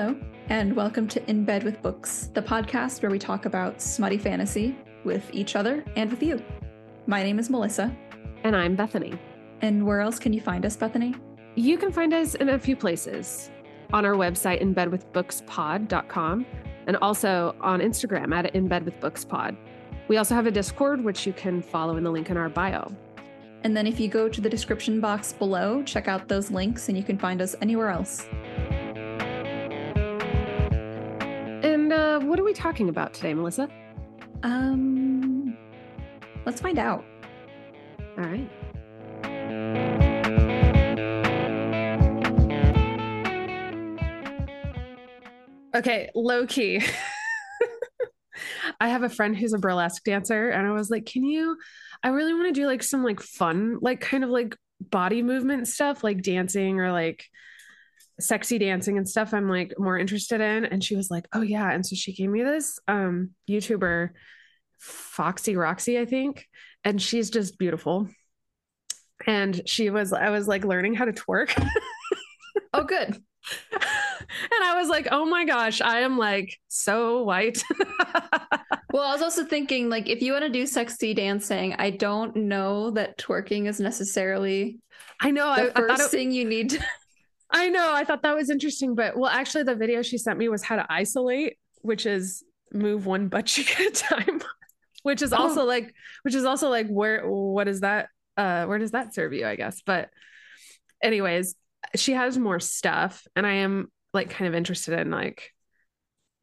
Hello, and welcome to In Bed with Books, the podcast where we talk about smutty fantasy with each other and with you. My name is Melissa. And I'm Bethany. And where else can you find us, Bethany? You can find us in a few places on our website, inbedwithbookspod.com, and also on Instagram at inbedwithbookspod. We also have a Discord, which you can follow in the link in our bio. And then if you go to the description box below, check out those links and you can find us anywhere else. Uh, what are we talking about today, Melissa? Um, let's find out. All right. Okay, low key. I have a friend who's a burlesque dancer, and I was like, Can you? I really want to do like some like fun, like kind of like body movement stuff, like dancing or like sexy dancing and stuff I'm like more interested in. And she was like, Oh yeah. And so she gave me this um YouTuber, Foxy Roxy, I think. And she's just beautiful. And she was, I was like learning how to twerk. oh, good. and I was like, oh my gosh, I am like so white. well, I was also thinking, like, if you want to do sexy dancing, I don't know that twerking is necessarily I know the I, first I it, thing you need to I know. I thought that was interesting, but well, actually, the video she sent me was how to isolate, which is move one butt cheek at a time, which is also oh. like, which is also like, where, what is that? Uh, where does that serve you? I guess. But, anyways, she has more stuff, and I am like kind of interested in like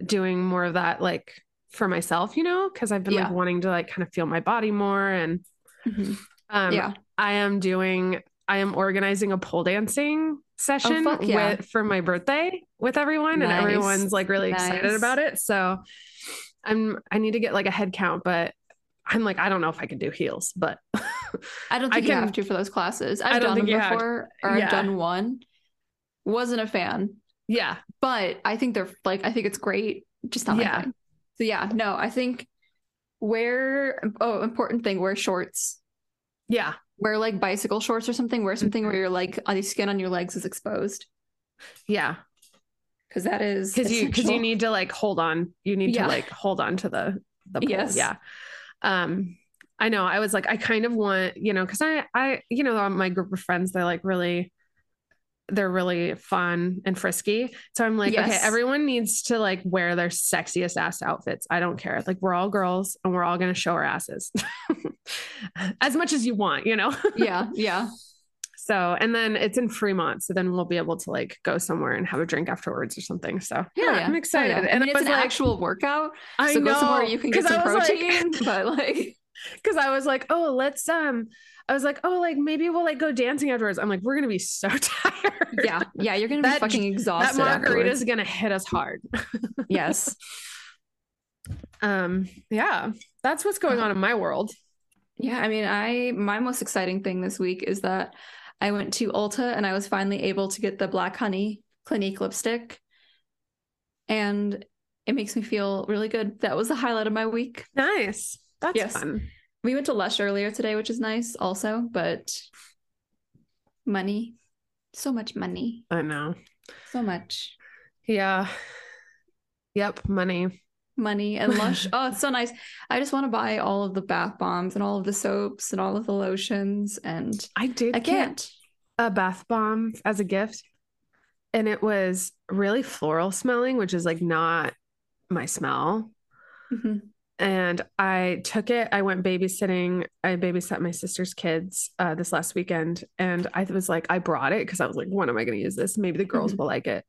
doing more of that, like for myself, you know, because I've been yeah. like wanting to like kind of feel my body more, and mm-hmm. um, yeah, I am doing. I am organizing a pole dancing session oh, yeah. with for my birthday with everyone nice. and everyone's like really nice. excited about it. So I'm I need to get like a head count, but I'm like, I don't know if I can do heels, but I don't think I you can, have to for those classes. I've done them before or yeah. I've done one. Wasn't a fan. Yeah. But I think they're like I think it's great. Just not yeah. So yeah, no, I think wear oh important thing, wear shorts. Yeah wear like bicycle shorts or something. Wear something where your like the skin on your legs is exposed. Yeah, because that is because you because you need to like hold on. You need yeah. to like hold on to the the pole. Yes. Yeah. Um, I know. I was like, I kind of want you know because I I you know my group of friends they're like really they're really fun and frisky. So I'm like, yes. okay, everyone needs to like wear their sexiest ass outfits. I don't care. Like we're all girls and we're all going to show our asses as much as you want, you know? yeah. Yeah. So, and then it's in Fremont. So then we'll be able to like go somewhere and have a drink afterwards or something. So yeah, yeah. I'm excited. Yeah. And I mean, it's an like, actual workout. I so know. go somewhere you can get some protein, like, but like, cause I was like, oh, let's, um, I was like, oh, like maybe we'll like go dancing afterwards. I'm like, we're gonna be so tired. Yeah, yeah, you're gonna that, be fucking exhausted. That margarita is gonna hit us hard. yes. Um. Yeah, that's what's going on in my world. Yeah, I mean, I my most exciting thing this week is that I went to Ulta and I was finally able to get the Black Honey Clinique lipstick, and it makes me feel really good. That was the highlight of my week. Nice. That's yes. fun. We went to Lush earlier today, which is nice also, but money. So much money. I know. So much. Yeah. Yep, money. Money and Lush. oh, it's so nice. I just want to buy all of the bath bombs and all of the soaps and all of the lotions and I did I can't. a bath bomb as a gift. And it was really floral smelling, which is like not my smell. Mm-hmm and I took it. I went babysitting. I babysat my sister's kids uh, this last weekend, and I was like, I brought it because I was like, when am I going to use this? Maybe the girls mm-hmm. will like it.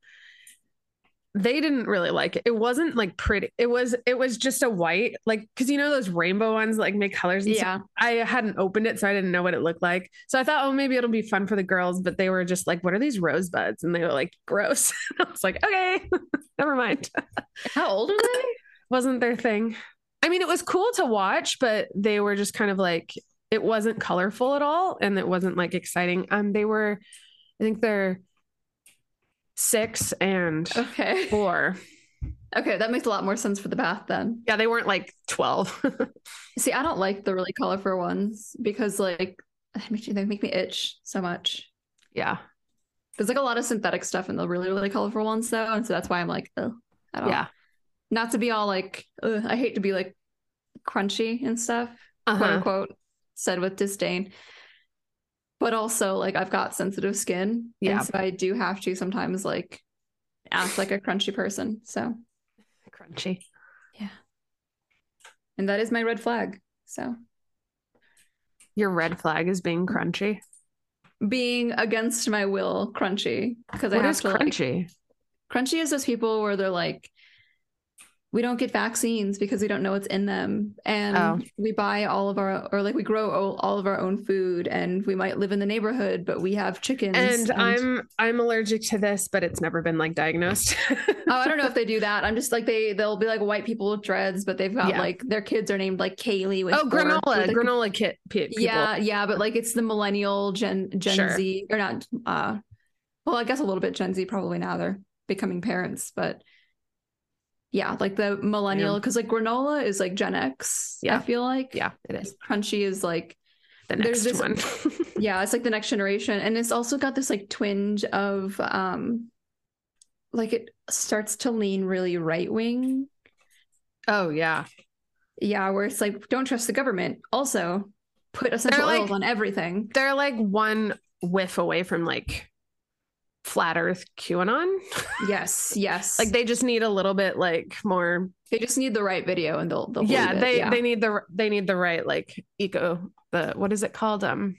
They didn't really like it. It wasn't like pretty. It was. It was just a white, like because you know those rainbow ones like make colors. yeah. Stuff? I hadn't opened it, so I didn't know what it looked like. So I thought, oh, maybe it'll be fun for the girls. But they were just like, what are these rosebuds? And they were like, gross. I was like, okay, never mind. How old are they? Wasn't their thing. I mean, it was cool to watch, but they were just kind of like it wasn't colorful at all, and it wasn't like exciting. Um, they were, I think they're six and okay four. Okay, that makes a lot more sense for the bath then. Yeah, they weren't like twelve. See, I don't like the really colorful ones because like they make me itch so much. Yeah. There's like a lot of synthetic stuff in the really, really colorful ones though. And so that's why I'm like, oh, I don't Yeah. Not to be all like ugh, I hate to be like crunchy and stuff, quote Uh-huh. unquote, said with disdain. But also like I've got sensitive skin. Yeah. So I do have to sometimes like act like a crunchy person. So Crunchy. Yeah. And that is my red flag. So Your red flag is being crunchy. being against my will crunchy because I have is to like crunchy? crunchy is those people where they're like we don't get vaccines because we don't know what's in them and Oh. we buy all of our or like we grow all, all of our own food and we might live in the neighborhood but we have chickens and I'm I'm allergic to this, but it's never been like diagnosed. oh i don't know if they do that i'm just like they they'll be like white people with dreads but they've got Yeah. like their kids are named like kaylee with oh, or- granola, with, like, granola kit people. yeah yeah but like it's the millennial gen gen Sure. z or not uh well i guess a little bit gen z probably now they're becoming parents but yeah like the millennial Yeah. because like granola is like gen x Yeah. i feel like yeah, it is crunchy is like the There's next this- one. yeah it's like the next generation and it's also got this like twinge of um like it starts to lean really right wing oh yeah, yeah where it's like don't trust the government also put essential like- oils on everything they're like one whiff away from like flat Earth QAnon. yes yes like they just need a little bit like more. they just need the right video and they'll, they'll yeah, it. they yeah. they need the they need the right like eco the what is it called um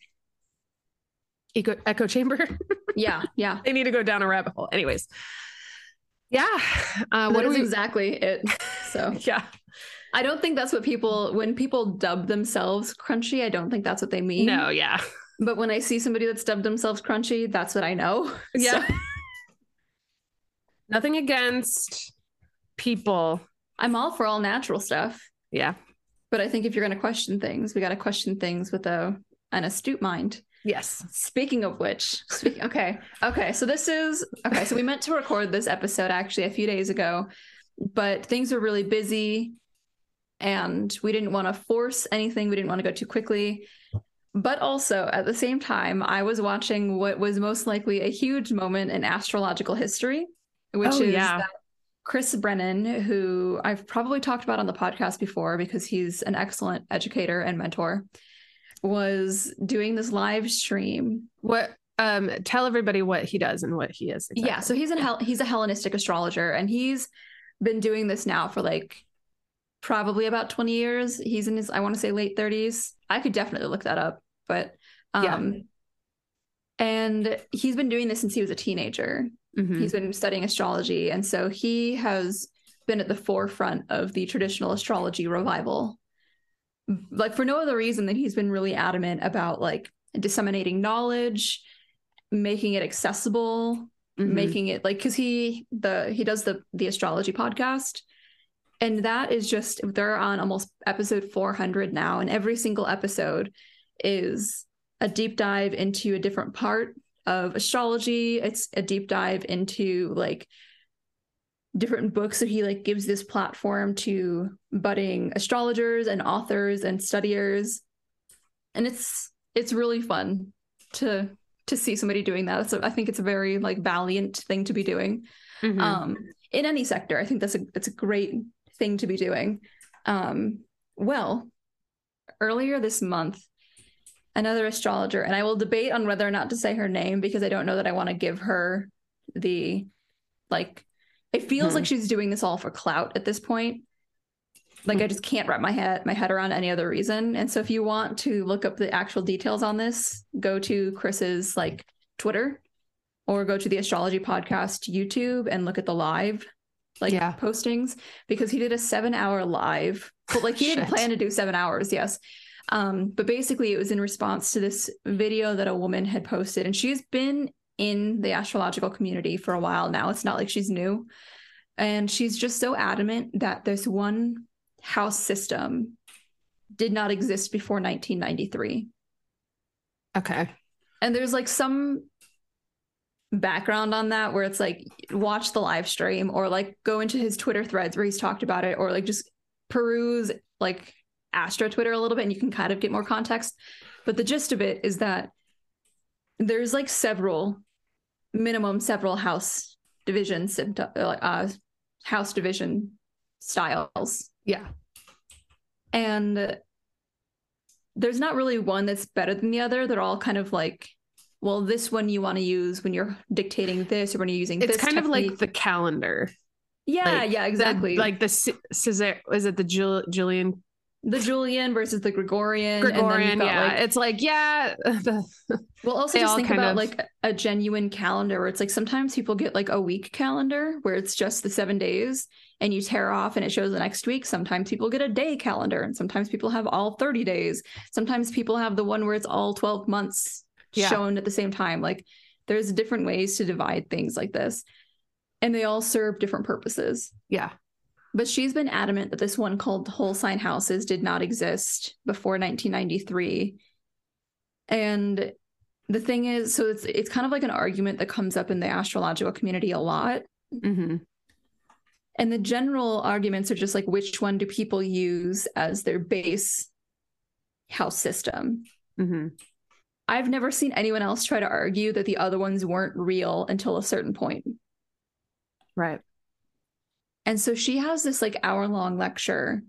eco echo chamber. yeah yeah they need to go down a rabbit hole. Anyways, yeah. Uh, what what is we? exactly it so Yeah. i don't think that's what people when people dub themselves crunchy i don't think that's what they mean No. Yeah. But when i see somebody that's dubbed themselves crunchy that's what i know Yeah. So Nothing against people. i'm all for all natural stuff Yeah. but i think if you're going to question things we got to question things with a an astute mind Yes. Speaking of which, speak, okay, okay. So this is okay. So we meant to record this episode actually a few days ago, but things were really busy, and we didn't want to force anything. We didn't want to go too quickly, but also at the same time, I was watching what was most likely a huge moment in astrological history, which Oh, is yeah. that Chris Brennan, who I've probably talked about on the podcast before because he's an excellent educator and mentor was doing this live stream. What? Um. Tell everybody what he does and what he is. Yeah, so he's an Hel- he's a Hellenistic astrologer, and he's been doing this now for like probably about twenty years. He's in his I want to say late thirties. I could definitely look that up, but Yeah. um, and he's been doing this since he was a teenager. Mhm. He's been studying astrology, and so he has been at the forefront of the traditional astrology revival. Like for no other reason than he's been really adamant about like disseminating knowledge, making it accessible, Mhm. making it like because he the he does the the astrology podcast and that is just they're on almost episode 400 now and every single episode is a deep dive into a different part of astrology. It's a deep dive into like different books so he like gives this platform to budding astrologers and authors and studiers. And it's it's really fun to to see somebody doing that. So i think it's a very like valiant thing to be doing. Mhm. um in any sector i think that's a that's a great thing to be doing. Um well earlier this month another astrologer and i will debate on whether or not to say her name because i don't know that i want to give her the like it feels Mhm. like she's doing this all for clout at this point. Like i just can't wrap my head my head around any other reason. And so if you want to look up the actual details on this go to chris's like twitter or go to the astrology podcast youtube and look at the live like Yeah. postings because he did a seven hour live. But like he didn't plan to do seven hours yes. Um but basically it was in response to this video that a woman had posted and she's been in the astrological community for a while now. It's not like she's new. And she's just so adamant that this one house system did not exist before 1993 Okay. and there's like some background on that where it's like watch the live stream or like go into his Twitter threads where he's talked about it or like just peruse like Astro Twitter a little bit and you can kind of get more context. But the gist of it is that there's like several minimum several house divisions uh, house division styles. Yeah. And there's not really one that's better than the other. They're all kind of like, well, this one you want to use when you're dictating this or when you're using It's kind of like the calendar. yeah, like yeah, exactly. The, like the Caesar, is it the Jul- Julian the Julian versus the Gregorian. and then Gregorian? Yeah. like- it's like, yeah. The, Well, also just think about of- like a genuine calendar where it's like sometimes people get like a week calendar where it's just the seven days and you tear off and it shows the next week. Sometimes people get a day calendar and sometimes people have all 30 days. Sometimes people have the one where it's all 12 months Yeah. shown at the same time. Like there's different ways to divide things like this. And they all serve different purposes. yeah. But she's been adamant that this one called whole sign houses did not exist before 1993. And the thing is, so it's it's kind of like an argument that comes up in the astrological community a lot. hmm And the general arguments are just like which one do people use as their base house system? hmm I've never seen anyone else try to argue that the other ones weren't real until a certain point. Right. And so she has this like hour long lecture.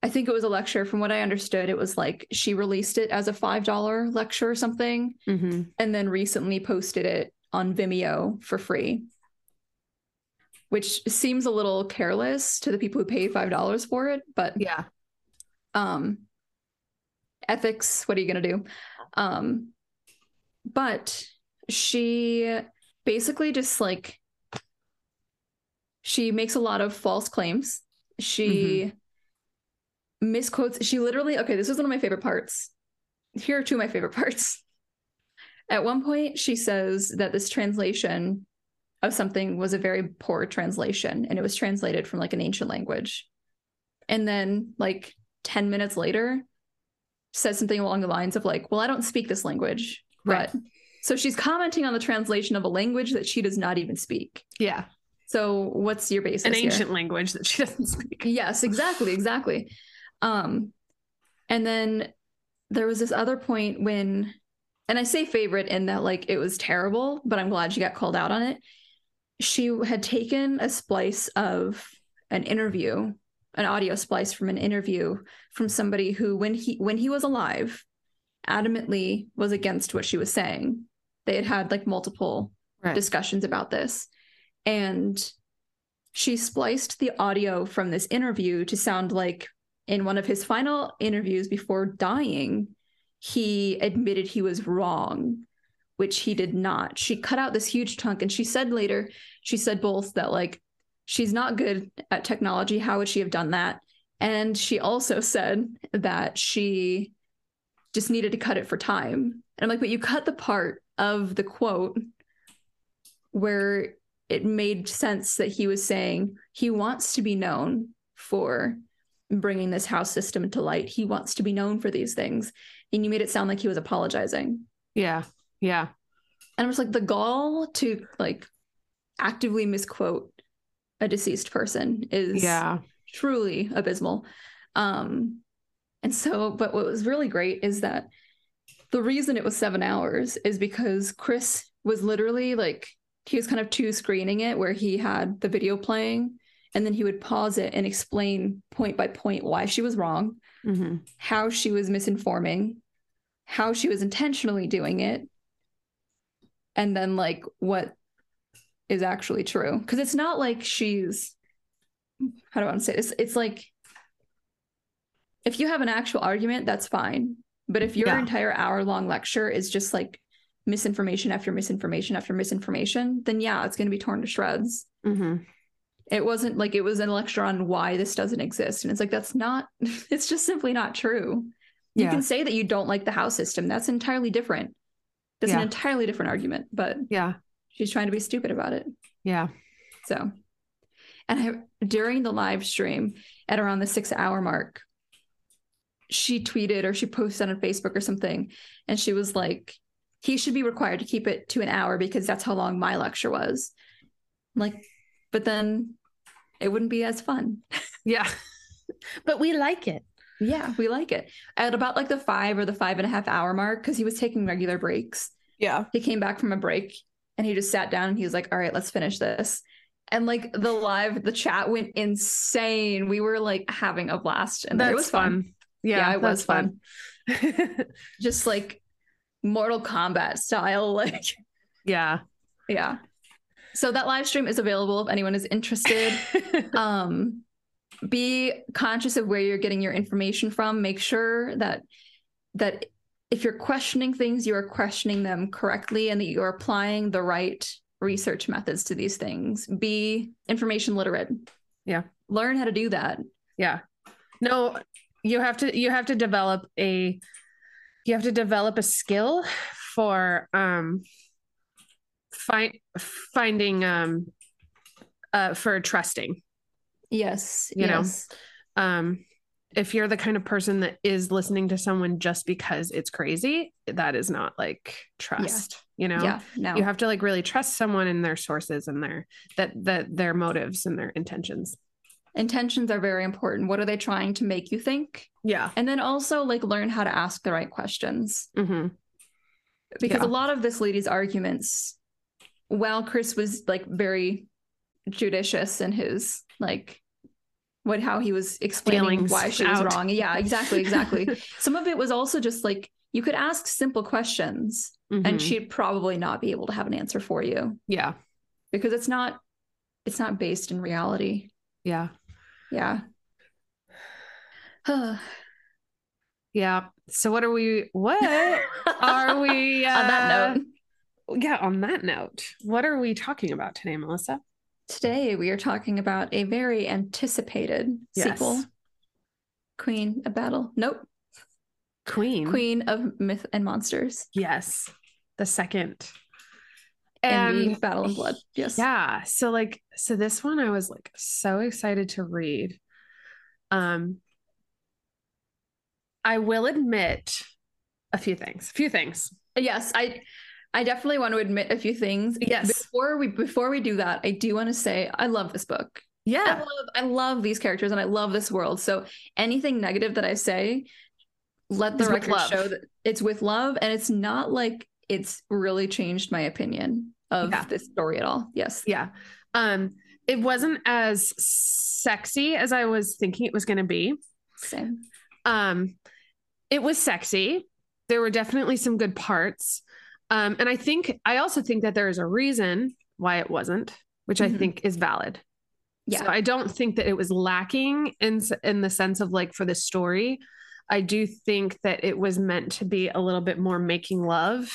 I think it was a lecture. From what I understood, it was like she released it as a $5 lecture or something, hmm and then recently posted it on Vimeo for free, which seems a little careless to the people who pay $5 for it. But Yeah. um, ethics, what are you going to do? Um, but she basically just like she makes a lot of false claims. She misquotes. She literally, okay, this is one of my favorite parts. Here are two of my favorite parts. At one point, she says that this translation of something was a very poor translation and it was translated from like an ancient language. And then, like 10 minutes later, says something along the lines of, like, well, I don't speak this language. Right. But so she's commenting on the translation of a language that she does not even speak. Yeah. So what's your basis? An here? ancient language that she doesn't speak. Yes, exactly, exactly. Um, and then there was this other point when, and I say favorite in that like it was terrible, but I'm glad she got called out on it. She had taken a splice of an interview, an audio splice from an interview from somebody who, when he when he was alive, adamantly was against what she was saying. They had had like multiple Right. discussions about this. And she spliced the audio from this interview to sound like in one of his final interviews before dying, he admitted he was wrong, which he did not. She cut out this huge chunk and she said later, she said both that like she's not good at technology. How would she have done that? And she also said that she just needed to cut it for time. And I'm like, but you cut the part of the quote where it made sense that he was saying he wants to be known for bringing this house system to light. He wants to be known for these things. And you made it sound like he was apologizing. Yeah. Yeah. And I was like, the gall to like actively misquote a deceased person is Yeah. truly abysmal. Um, and so, but what was really great is that the reason it was seven hours is because Chris was literally like, he was kind of two screening it where he had the video playing and then he would pause it and explain point by point why she was wrong, hmm how she was misinforming, how she was intentionally doing it, and then like what is actually true. Because it's not like she's, how do I want to say this? It's like if you have an actual argument, that's fine. But if your Yeah. entire hour long lecture is just like misinformation after misinformation after misinformation, then yeah, it's going to be torn to shreds. hmm It wasn't like it was a lecture on why this doesn't exist. And it's like, that's not, it's just simply not true. You can say that you don't like the house system. That's entirely different. That's Yeah. an entirely different argument, but Yeah. She's trying to be stupid about it. Yeah. So, and I, during the live stream at around the six hour mark, she tweeted or she posted on Facebook or something, and she was like, he should be required to keep it to an hour because that's how long my lecture was. I'm like, but then it wouldn't be as fun. Yeah. but we like it. Yeah, we like it. At about like the five or the five and a half hour mark, because he was taking regular breaks. Yeah. He came back from a break and he just sat down and he was like, "All right, let's finish this." And like the live, the chat went insane. We were like having a blast, and it was fun. Yeah, Yeah, it was fun. Just like Mortal Kombat style, like yeah. yeah. So that live stream is available if anyone is interested. um be conscious of where you're getting your information from make sure that that if you're questioning things you are questioning them correctly and that you're applying the right research methods to these things be information literate Yeah. learn how to do that yeah. No, you have to you have to develop a you have to develop a skill for um find finding um uh for trusting. yes You know, yes. um if you're the kind of person that is listening to someone just because it's crazy that is not like trust you know? Yeah no. You have to like really trust someone and their sources and their that that their motives and their intentions. Intentions are very important. What are they trying to make you think? Yeah. And then also like learn how to ask the right questions. Hmm because Yeah. a lot of this lady's arguments while chris was like very judicious in his like what how he was explaining Feelings why she out. was wrong. Yeah exactly exactly. Some of it was also just like you could ask simple questions and Mhm. she'd probably not be able to have an answer for you. Yeah. Because it's not it's not based in reality. Yeah. Yeah. Yeah. So what are we what are we uh, on that note. yeah on that note what are we talking about today melissa Today we are talking about a very anticipated Yes. sequel. Queen of Battle. Nope. queen Queen of Myth and Monsters. yes the second And, Battle and Blood. Yes. yeah so like so this one i was like so excited to read um i will admit a few things a few things Yes. I I definitely want to admit a few things. Yes. Before we before we do that, I do want to say I love this book. I yeah love I love these characters and I love this world. So anything negative that I say, let the with record show that it's with love and it's not like it's really changed my opinion of Yeah. this story at all. Yes. yeah um it wasn't as sexy as i was thinking it was going to be Same. um it was sexy there were definitely some good parts um and i think i also think that there is a reason why it wasn't which i Mhm. think is valid Yeah. so i don't think that it was lacking in in the sense of like for the story i do think that it was meant to be a little bit more making love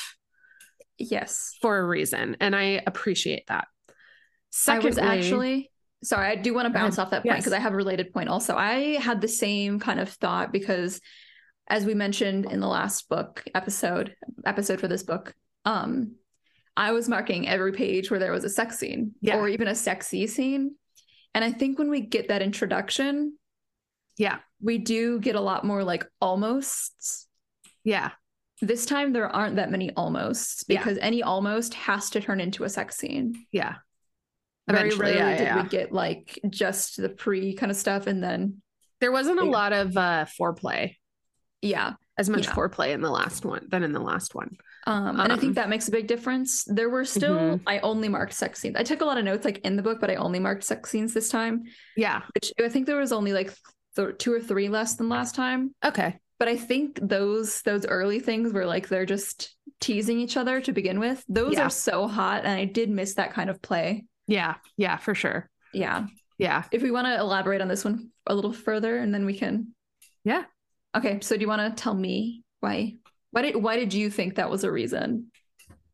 yes. for a reason and i appreciate that I was actually sorry, I do want to bounce ahead. off that point Yes. because I have a related point also. I had the same kind of thought because as we mentioned in the last book episode episode for this book, um I was marking every page where there was a sex scene Yeah. or even a sexy scene. And I think when we get that introduction, yeah we do get a lot more like almosts. yeah This time there aren't that many almosts Yeah. because any almost has to turn into a sex scene. yeah Very Eventually, rarely yeah, did yeah. we get like just the pre kind of stuff and then there wasn't a lot of uh foreplay yeah. as much Yeah. foreplay in the last one than in the last one Um, and I Um, think that makes a big difference. There were still Mhm. I only marked sex scenes. I took a lot of notes like in the book, but I only marked sex scenes this time, yeah which I think there was only like th- two or three less than last time. okay But I think those those early things were like they're just teasing each other to begin with. Those Yeah. are so hot, and I did miss that kind of play. yeah yeah for sure Yeah. yeah If we want to elaborate on this one a little further, and then we can. Yeah. Okay. So do you want to tell me why? Why did Why did you think that was a reason,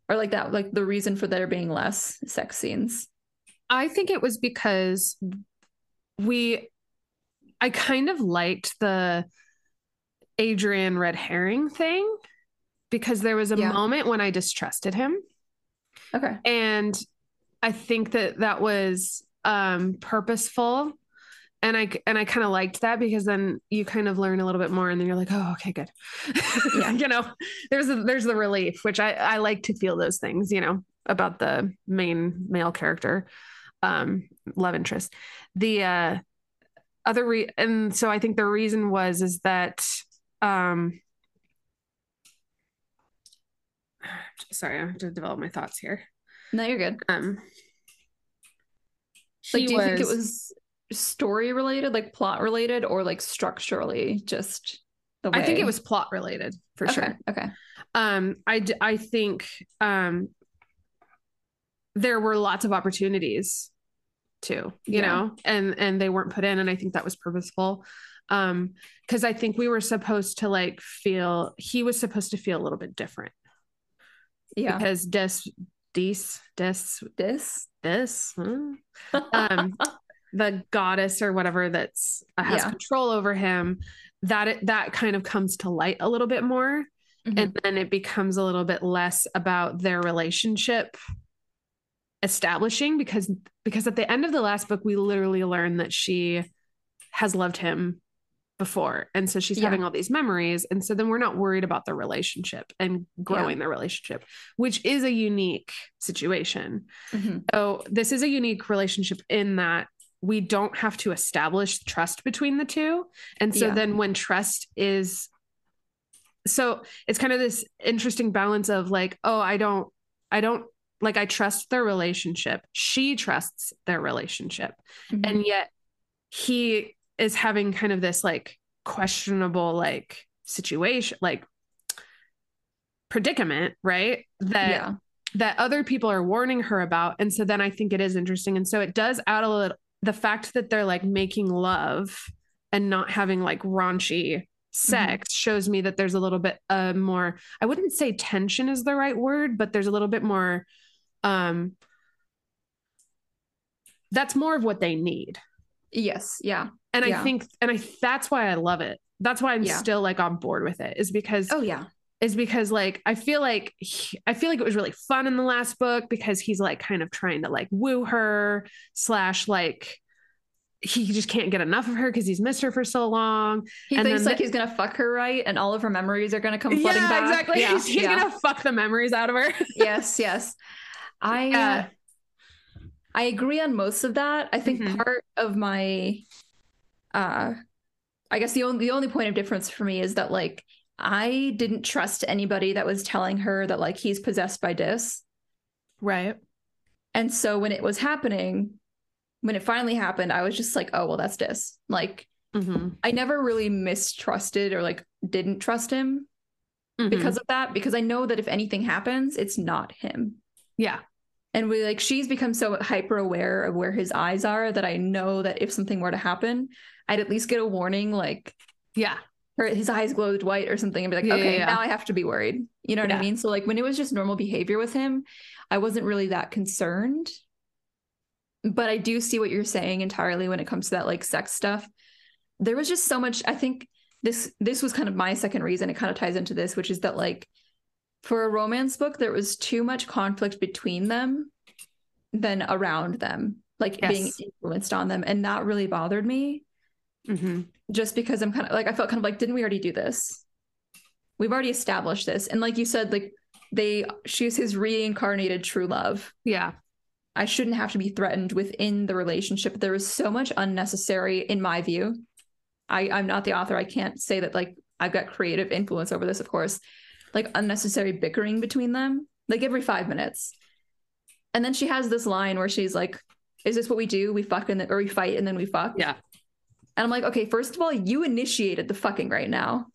or like that, like the reason for there being less sex scenes? I think it was because we, I kind of liked the Adrian red herring thing because there was a Yeah. moment when I distrusted him. Okay. And I think that that was um, purposeful. And I and I kind of liked that because then you kind of learn a little bit more, and then you're like, oh, okay, good. Yeah. you know, there's a, there's the relief, which I I like to feel those things, you know, about the main male character, um, love interest. The uh, other re- and so I think the reason was is that um, sorry, I have to develop my thoughts here. No, you're good. Um, Like, do you think it was story related, like plot related, or like structurally just the way? I think it was plot related for okay. sure. Okay. Um, I d- I think um, there were lots of opportunities too, you Yeah. know, and and they weren't put in, and I think that was purposeful. Um, because I think we were supposed to like feel he was supposed to feel a little bit different Yeah. because Des Dis Des This. Dis huh? um the goddess or whatever that's uh, has Yeah. control over him that it, that kind of comes to light a little bit more Mhm. and then it becomes a little bit less about their relationship establishing because because at the end of the last book we literally learn that she has loved him before and so she's Yeah. having all these memories and so then we're not worried about the relationship and growing the relationship which is a unique situation Mhm. so this is a unique relationship in that we don't have to establish trust between the two. And so Yeah. then when trust is so it's kind of this interesting balance of like, oh, I don't, I don't like I trust their relationship. She trusts their relationship. Mhm. And yet he is having kind of this like questionable like situation, like predicament, right? That yeah. that other people are warning her about. And so then I think it is interesting. And so it does add a little the fact that they're like making love and not having like raunchy sex shows me that there's a little bit uh more I wouldn't say tension is the right word, but there's a little bit more um that's more of what they need. Yes. Yeah. And I think and I that's why I love it. That's why I'm Yeah. still like on board with it is because Oh yeah. Is because like I feel like he- I feel like it was really fun in the last book because he's like kind of trying to like woo her slash like he just can't get enough of her because he's missed her for so long. He And thinks like the- he's gonna fuck her right, and all of her memories are gonna come flooding back. exactly. Yeah. he's he's yeah. gonna fuck the memories out of her. yes. Yes. I. Yeah. I agree on most of that. I think Mhm. part of my uh I guess the only the only point of difference for me is that like I didn't trust anybody that was telling her that like he's possessed by Dis. right. And so when it was happening, when it finally happened, I was just like, oh well that's Dis. Like Mm-hmm. I never really mistrusted or like didn't trust him Mm-hmm. because of that because I know that if anything happens, it's not him. yeah. And we like she's become so hyper aware of where his eyes are that I know that if something were to happen, I'd at least get a warning like Yeah. Her his eyes glowed white or something and be like, Yeah, okay, yeah. now I have to be worried. You know what Yeah. I mean? So like when it was just normal behavior with him, I wasn't really that concerned. But I do see what you're saying entirely when it comes to that like sex stuff. There was just so much, I think this this was kind of my second reason it kind of ties into this, which is that like for a romance book, there was too much conflict between them than around them, like being influenced on them. And that really bothered me Mm-hmm. just because I'm kind of like I felt kind of like didn't we already do this? We've already established this. And like you said like they she's his reincarnated true love. Yeah. I shouldn't have to be threatened within the relationship. There was so much unnecessary in my view. I I'm not the author. I can't say that like I've got creative influence over this of course. Like unnecessary bickering between them like every 5 minutes. And then she has this line where she's like is this what we do? We fuck and then, or we fight and then we fuck. Yeah. And I'm like, okay, first of all, you initiated the fucking right now.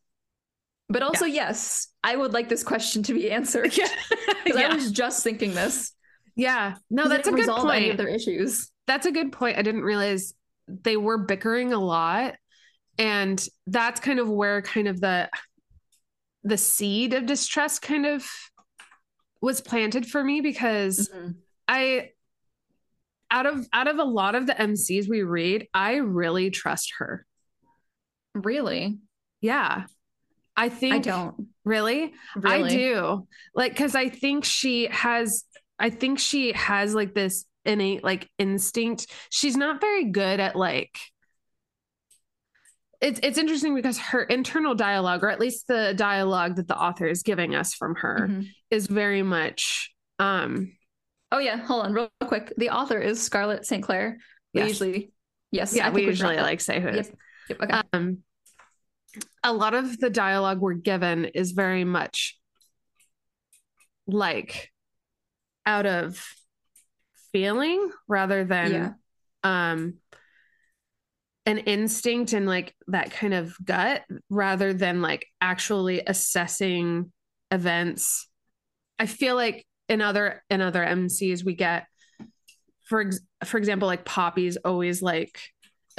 But also, yes, I would like this question to be answered. Yeah. Because yeah. I was just thinking this. yeah. No, that's a good resolve any of point. their issues. that's a good point. I didn't realize they were bickering a lot. And that's kind of where kind of the the seed of distrust kind of was planted for me because mm-hmm. I out of out of a lot of the MCs we read, I really trust her. Really? Yeah. I think I don't. really Really. I do. Like cuz I think she has I think she has like this innate like instinct. She's not very good at like it's it's interesting because her internal dialogue or at least the dialogue that the author is giving us from her Mhm. is very much um Oh, yeah. Hold on, real quick. The author is Scarlett St. Clair. We Yes. usually, yes. yeah, I we usually like say who Yep. Yep. Okay. Um a lot of the dialogue we're given is very much like out of feeling rather than Yeah. um an instinct and like that kind of gut rather than like actually assessing events i feel like in other in other mcs we get for ex- for example like poppy's always like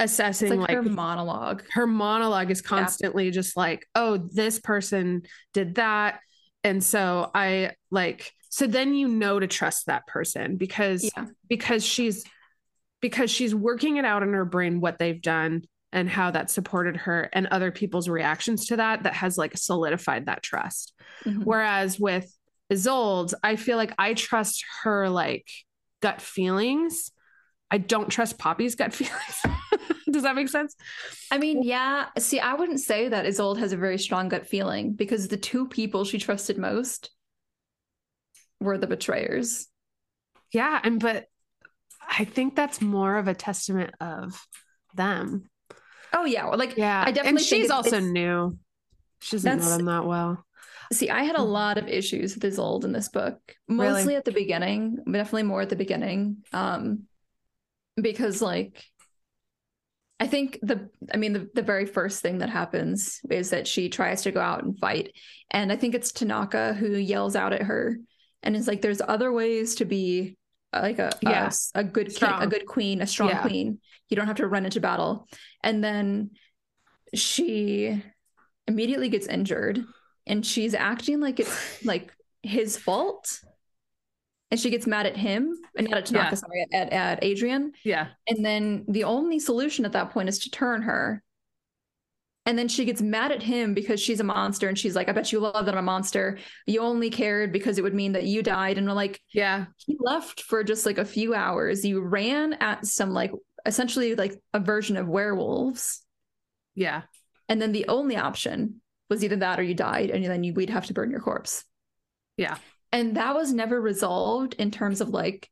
assessing like, like, her monologue. her, monologue. is constantly just like oh this person did that and so i like so then you know to trust that person because Yeah. because she's because she's working it out in her brain what they've done and how that supported her and other people's reactions to that that has like solidified that trust Mhm. whereas with Isolde I feel like I trust her like gut feelings. I don't trust Poppy's gut feelings. Does that make sense? I mean, yeah. See, I wouldn't say that Isolde has a very strong gut feeling because the two people she trusted most were the betrayers. yeah and but I think that's more of a testament of them. Oh yeah, well, like yeah I definitely and think she's also new. She doesn't know them that well see, I had a Mhm. lot of issues with Isolde in this book, Really? mostly at the beginning, definitely more at the beginning, um, because like. I think the I mean the, the very first thing that happens is that she tries to go out and fight. And I think it's Tanaka who yells out at her and is like there's other ways to be uh, like a a- Yes. a, good king, a good queen, a strong Yeah. queen. You don't have to run into battle. And then she immediately gets injured and she's acting like it's like his fault. And she gets mad at him and not at Tanaka, Yeah. sorry, at, at Adrian. yeah And then the only solution at that point is to turn her. And then she gets mad at him because she's a monster. And she's like, I bet you love that I'm a monster. You only cared because it would mean that you died. And we're like, yeah he left for just like a few hours. You ran at some like essentially like a version of werewolves. yeah And then the only option was either that or you died. And then you, we'd have to burn your corpse. Yeah. And that was never resolved in terms of like,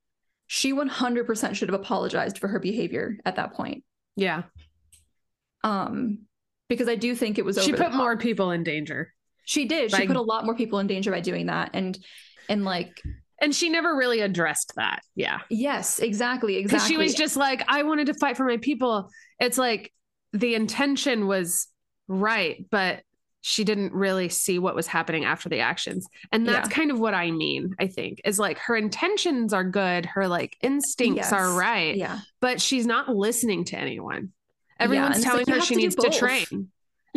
she 100% should have apologized for her behavior at that point. yeah um because i do think it was she put more people in danger she did she put a lot more people in danger by doing that and and like and she never really addressed that yeah yes exactly exactly she was just like i wanted to fight for my people it's like the intention was right but she didn't really see what was happening after the actions. And that's Yeah. kind of what i mean i think is like her intentions are good her like instincts are right yeah. but she's not listening to anyone. Everyone's it's telling like, her she to needs to train. You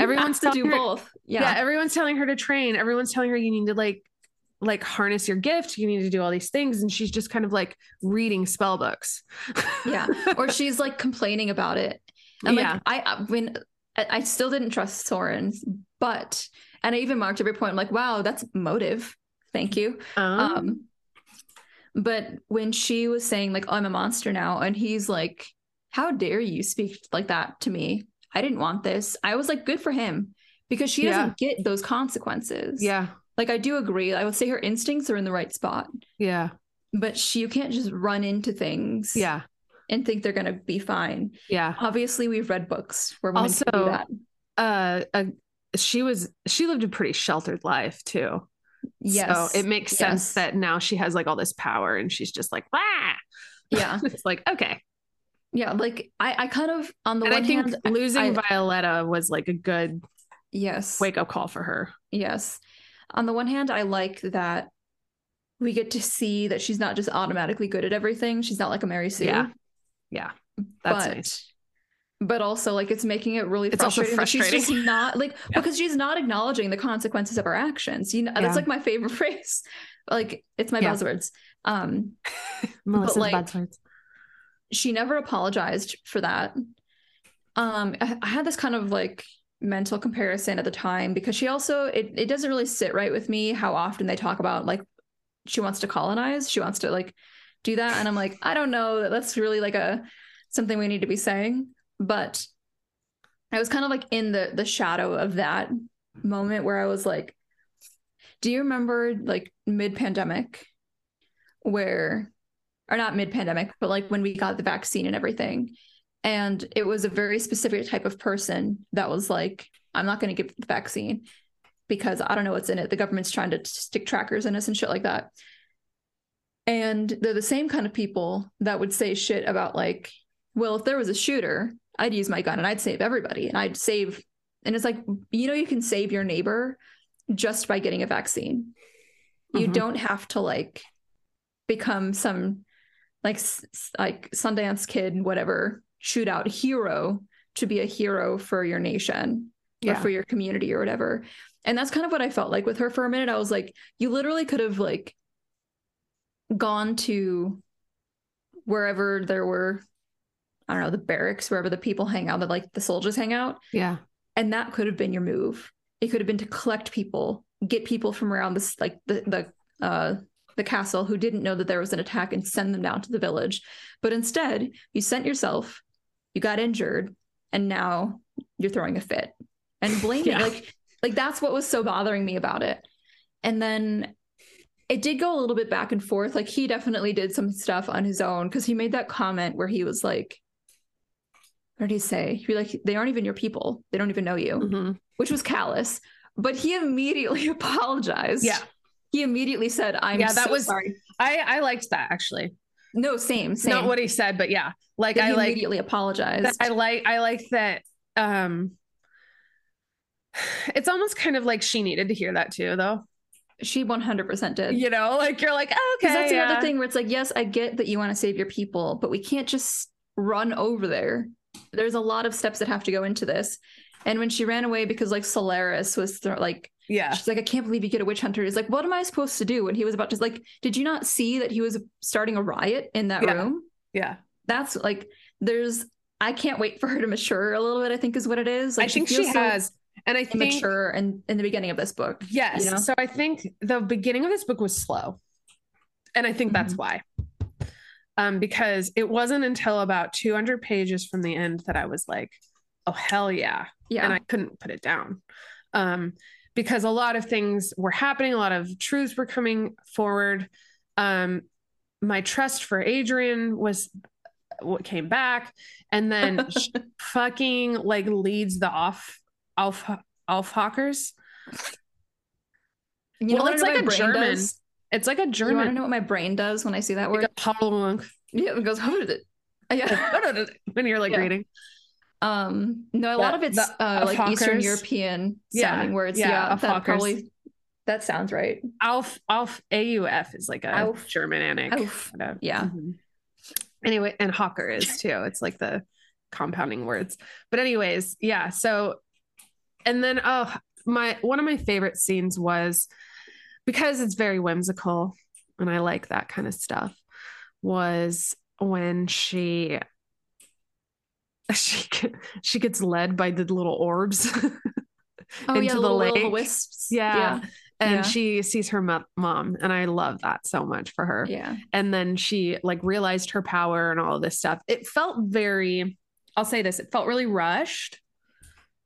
Everyone's to do her- both. Yeah. yeah everyone's telling her to train. Everyone's telling her you need to like like harness your gift. You need to do all these things. And she's just kind of like reading spell books. Yeah. or she's like complaining about it. And Yeah. i I- when I, I still didn't trust Sorin but and i even marked every point I'm like wow that's motive thank you um, Um, but when she was saying like, oh, "I'm a monster now," and he's like, "How dare you speak like that to me? I didn't want this." I was like, "Good for him," because she doesn't get those consequences. yeah like I do agree. I would say her instincts are in the right spot, yeah but she you can't just run into things, yeah and think they're gonna be fine. yeah Obviously, we've read books where women can do Also, that. uh, uh she was she lived a pretty sheltered life too Yes, so it makes sense that now she has like all this power and she's just like ah yeah, it's like okay yeah. Like I, I kind of on the and one i think hand, losing I- violetta was like a good yes, wake up call for her Yes. On the one hand, I like that we get to see that she's not just automatically good at everything. She's not like a Mary Sue. Yeah. yeah that's but, nice But also, like, it's making it really It's also frustrating. She's just not like Yeah. because she's not acknowledging the consequences of her actions. You know, Yeah. that's like my favorite phrase. Like, it's my Yeah. buzzwords. Um, Melissa's like- buzzwords. she never apologized for that. Um, I, I had this kind of like mental comparison at the time because she also it, it doesn't really sit right with me how often they talk about like she wants to colonize, she wants to like do that, and I'm like, I don't know that that's really like a something we need to be saying, but I was kind of like in the the shadow of that moment where I was like, do you remember like mid pandemic where or not mid pandemic, but like when we got the vaccine and everything. And it was a very specific type of person that was like, I'm not going to give the vaccine because I don't know what's in it. The government's trying to stick trackers in us and shit like that. And they're the same kind of people that would say shit about like, well, if there was a shooter, I'd use my gun and I'd save everybody and I'd save and it's like, you know, you can save your neighbor just by getting a vaccine. You Mhm. don't have to like become some like like Sundance kid, whatever shootout hero to be a hero for your nation or for your community or whatever. And that's kind of what I felt like with her for a minute. I was like, you literally could have like gone to wherever there were, I don't know, the barracks, wherever the people hang out, that like the soldiers hang out. Yeah. And that could have been your move. It could have been to collect people, get people from around this like the the uh the castle who didn't know that there was an attack and send them down to the village. But instead, you sent yourself, you got injured, and now you're throwing a fit. And blaming Yeah. like like that's what was so bothering me about it. And then it did go a little bit back and forth. Like he definitely did some stuff on his own because he made that comment where he was like, what did he say? He'd be like, they aren't even your people. They don't even know you, Mhm. which was callous. But he immediately apologized. Yeah. He immediately said, I'm Yeah, that so was- sorry. I I liked that actually. No, same, same. Not what he said, but yeah. Like That I like immediately apologized. I like I like that um it's almost kind of like she needed to hear that too though. she 100% did. You know, like you're like, oh, okay. Because that's the yeah. other thing where it's like, yes, I get that you want to save your people, but we can't just run over there. There's a lot of steps that have to go into this. And when she ran away because like Solaris was th- like, Yeah. she's like, I can't believe you get a witch hunter. He's like, what am I supposed to do? And he was about to like, did you not see that he was starting a riot in that Yeah. room? Yeah. That's like, there's, I can't wait for her to mature a little bit. I think is what it is. Like, I think she feels so has and I think mature and in the beginning of this book. Yes. you know? So I think the beginning of this book was slow. And I think that's Mhm. why. Um, because it wasn't until about 200 pages from the end that I was like, oh, hell yeah. Yeah. And I couldn't put it down. Um, because a lot of things were happening, a lot of truths were coming forward. Um, my trust for Adrian was what came back. And then fucking like leads the off, off, off hawkers. you well, it's like a German. does? It's like a German. You want to know what my brain does when I see that word? Like a. Yeah, it goes, how did it? Yeah. when you're like Yeah. reading. Um, no, a lot of it's uh, like Eastern Afakers. European Yeah, sounding words. yeah, Yeah, that Afakers. probably that sounds right. Alf Alf AUF is like a Auf. Germanic. Yeah. Mhm. Anyway, and Hawker is too. It's like the compounding words. But anyways, yeah. So and then oh my one of my favorite scenes was because it's very whimsical and I like that kind of stuff was when she she she gets led by the little orbs Oh into yeah, the little lake. will-o'-wisps. Yeah. and Yeah. she sees her mo- mom and I love that so much for her yeah, and then she like realized her power and all of this stuff it felt very i'll say this it felt really rushed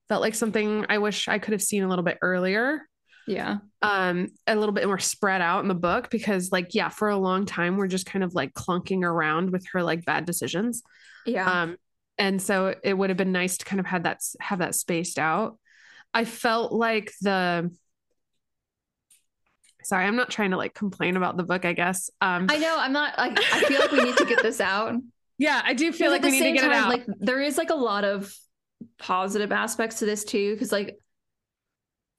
felt like something i wish i could have seen a little bit earlier yeah, um a little bit more spread out in the book because like yeah for a long time we're just kind of like clunking around with her like bad decisions yeah. um and so it would have been nice to kind of have that have that spaced out i felt like the sorry i'm not trying to like complain about the book i guess um I know. I'm not. Like, I feel like we need to get this out. yeah i do feel like we need to get it out like there is like a lot of positive aspects to this too. Because like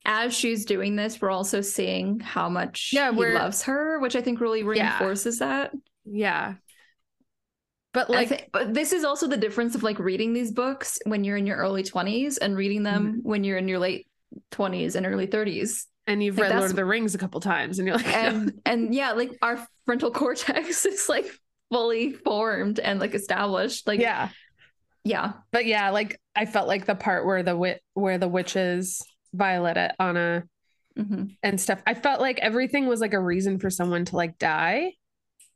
as she's doing this, we're also seeing how much Yeah, he loves her, which I think really Yeah. reinforces that. yeah but Like, but this is also the difference of like reading these books when you're in your early 20s and reading them Mm-hmm. when you're in your late 20s and early 30s. and you've like, read lord of the rings a couple times and you're like And and yeah, like our frontal cortex is like fully formed and like established. Like yeah yeah. but yeah like i felt like the part where the wit where the witches violet anna Mhm. and stuff i felt like everything was like a reason for someone to like die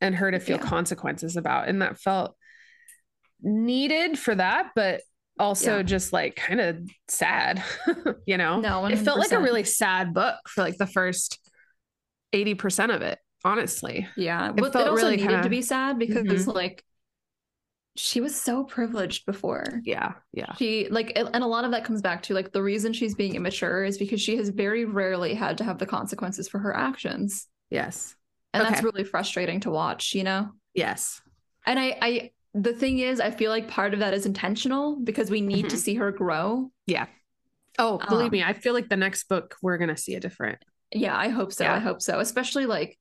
and her to feel Yeah. consequences about and that felt needed for that but also Yeah. just like kind of sad you know No, it felt like a really sad book for like the first 80% of it honestly Yeah. It But it, also really needed kinda- to be sad because Mhm. like she was so privileged before. yeah yeah She like and a lot of that comes back to like the reason she's being immature is because she has very rarely had to have the consequences for her actions. yes And that's really frustrating to watch, you know? Yes. And I, I, the thing is, I feel like part of that is intentional because we need to Mhm. see her grow. Yeah. Oh, believe Um, me, I feel like the next book we're gonna see a different. Yeah, I hope so. Yeah. I hope so. Especially like,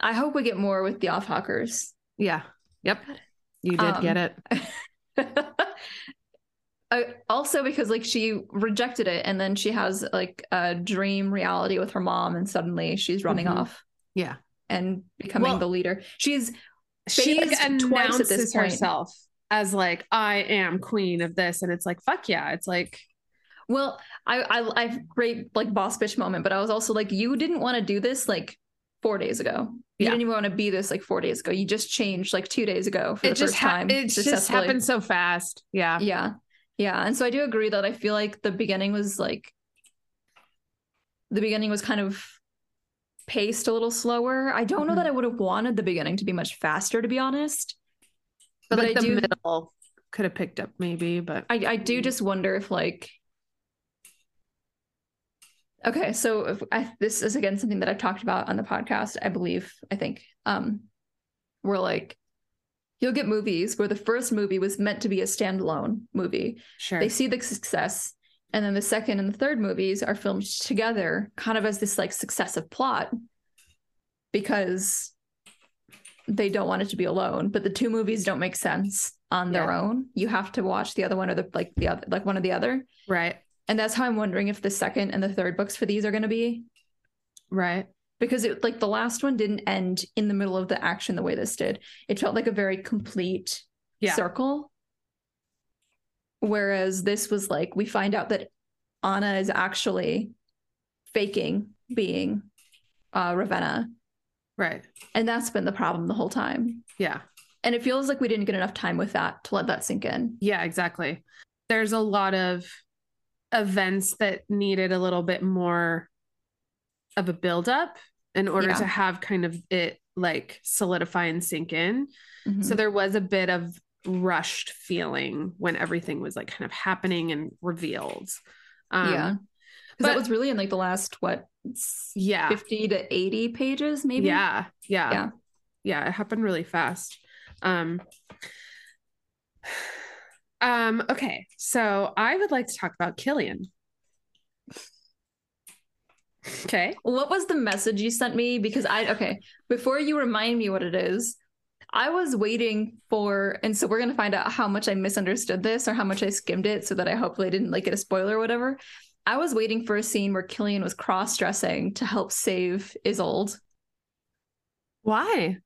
I hope we get more with the aufhockers. Yeah. Yep. You did Um, get it. uh, also because like she rejected it and then she has like a dream reality with her mom and suddenly she's running Mhm. off Yeah. and becoming Well, the leader she's She phased twice at this announces point. herself as like, I am queen of this. And it's like, fuck yeah. It's like, well i i i've great like boss bitch moment but i was also like you didn't want to do this like four days ago you Yeah. didn't even want to be this like four days ago you just changed like two days ago for it the just, first ha- time it just happened so fast. Yeah. Yeah. Yeah. And so I do agree that I feel like the beginning was like the beginning was kind of paced a little slower. I don't know Mhm. that I would have wanted the beginning to be much faster, to be honest. But, But like I the do- middle could have picked up maybe, but I, I do just wonder if like Okay, so if I, this is again something that I've talked about on the podcast, I believe, I think. Um where like you'll get movies where the first movie was meant to be a standalone movie sure. they see the success and then the second and the third movies are filmed together kind of as this like successive plot because they don't want it to be alone but the two movies don't make sense on their Yeah. own you have to watch the other one or the like the other like one or the other right. And that's how i'm wondering if the second and the third books for these are going to be Right. because it like the last one didn't end in the middle of the action the way this did it felt like a very complete Yeah. circle whereas this was like we find out that anna is actually faking being uh ravenna Right. and that's been the problem the whole time Yeah. and it feels like we didn't get enough time with that to let that sink in Yeah, exactly. There's a lot of events that needed a little bit more of a buildup in order Yeah. to have kind of it like solidify and sink in. Mhm. So there was a bit of rushed feeling when everything was like kind of happening and revealed. Um, yeah because that was really in like the last what Yeah. 50 to 80 pages maybe Yeah. Yeah. Yeah. Yeah. It happened really fast. Um, um, okay. So I would like to talk about Killian. Okay. What was the message you sent me? Because I okay, before you remind me what it is, I was waiting for, and so we're gonna find out how much I misunderstood this or how much I skimmed it, so that I hopefully didn't like get a spoiler or whatever. I was waiting for a scene where Killian was cross-dressing to help save Isolde. Why?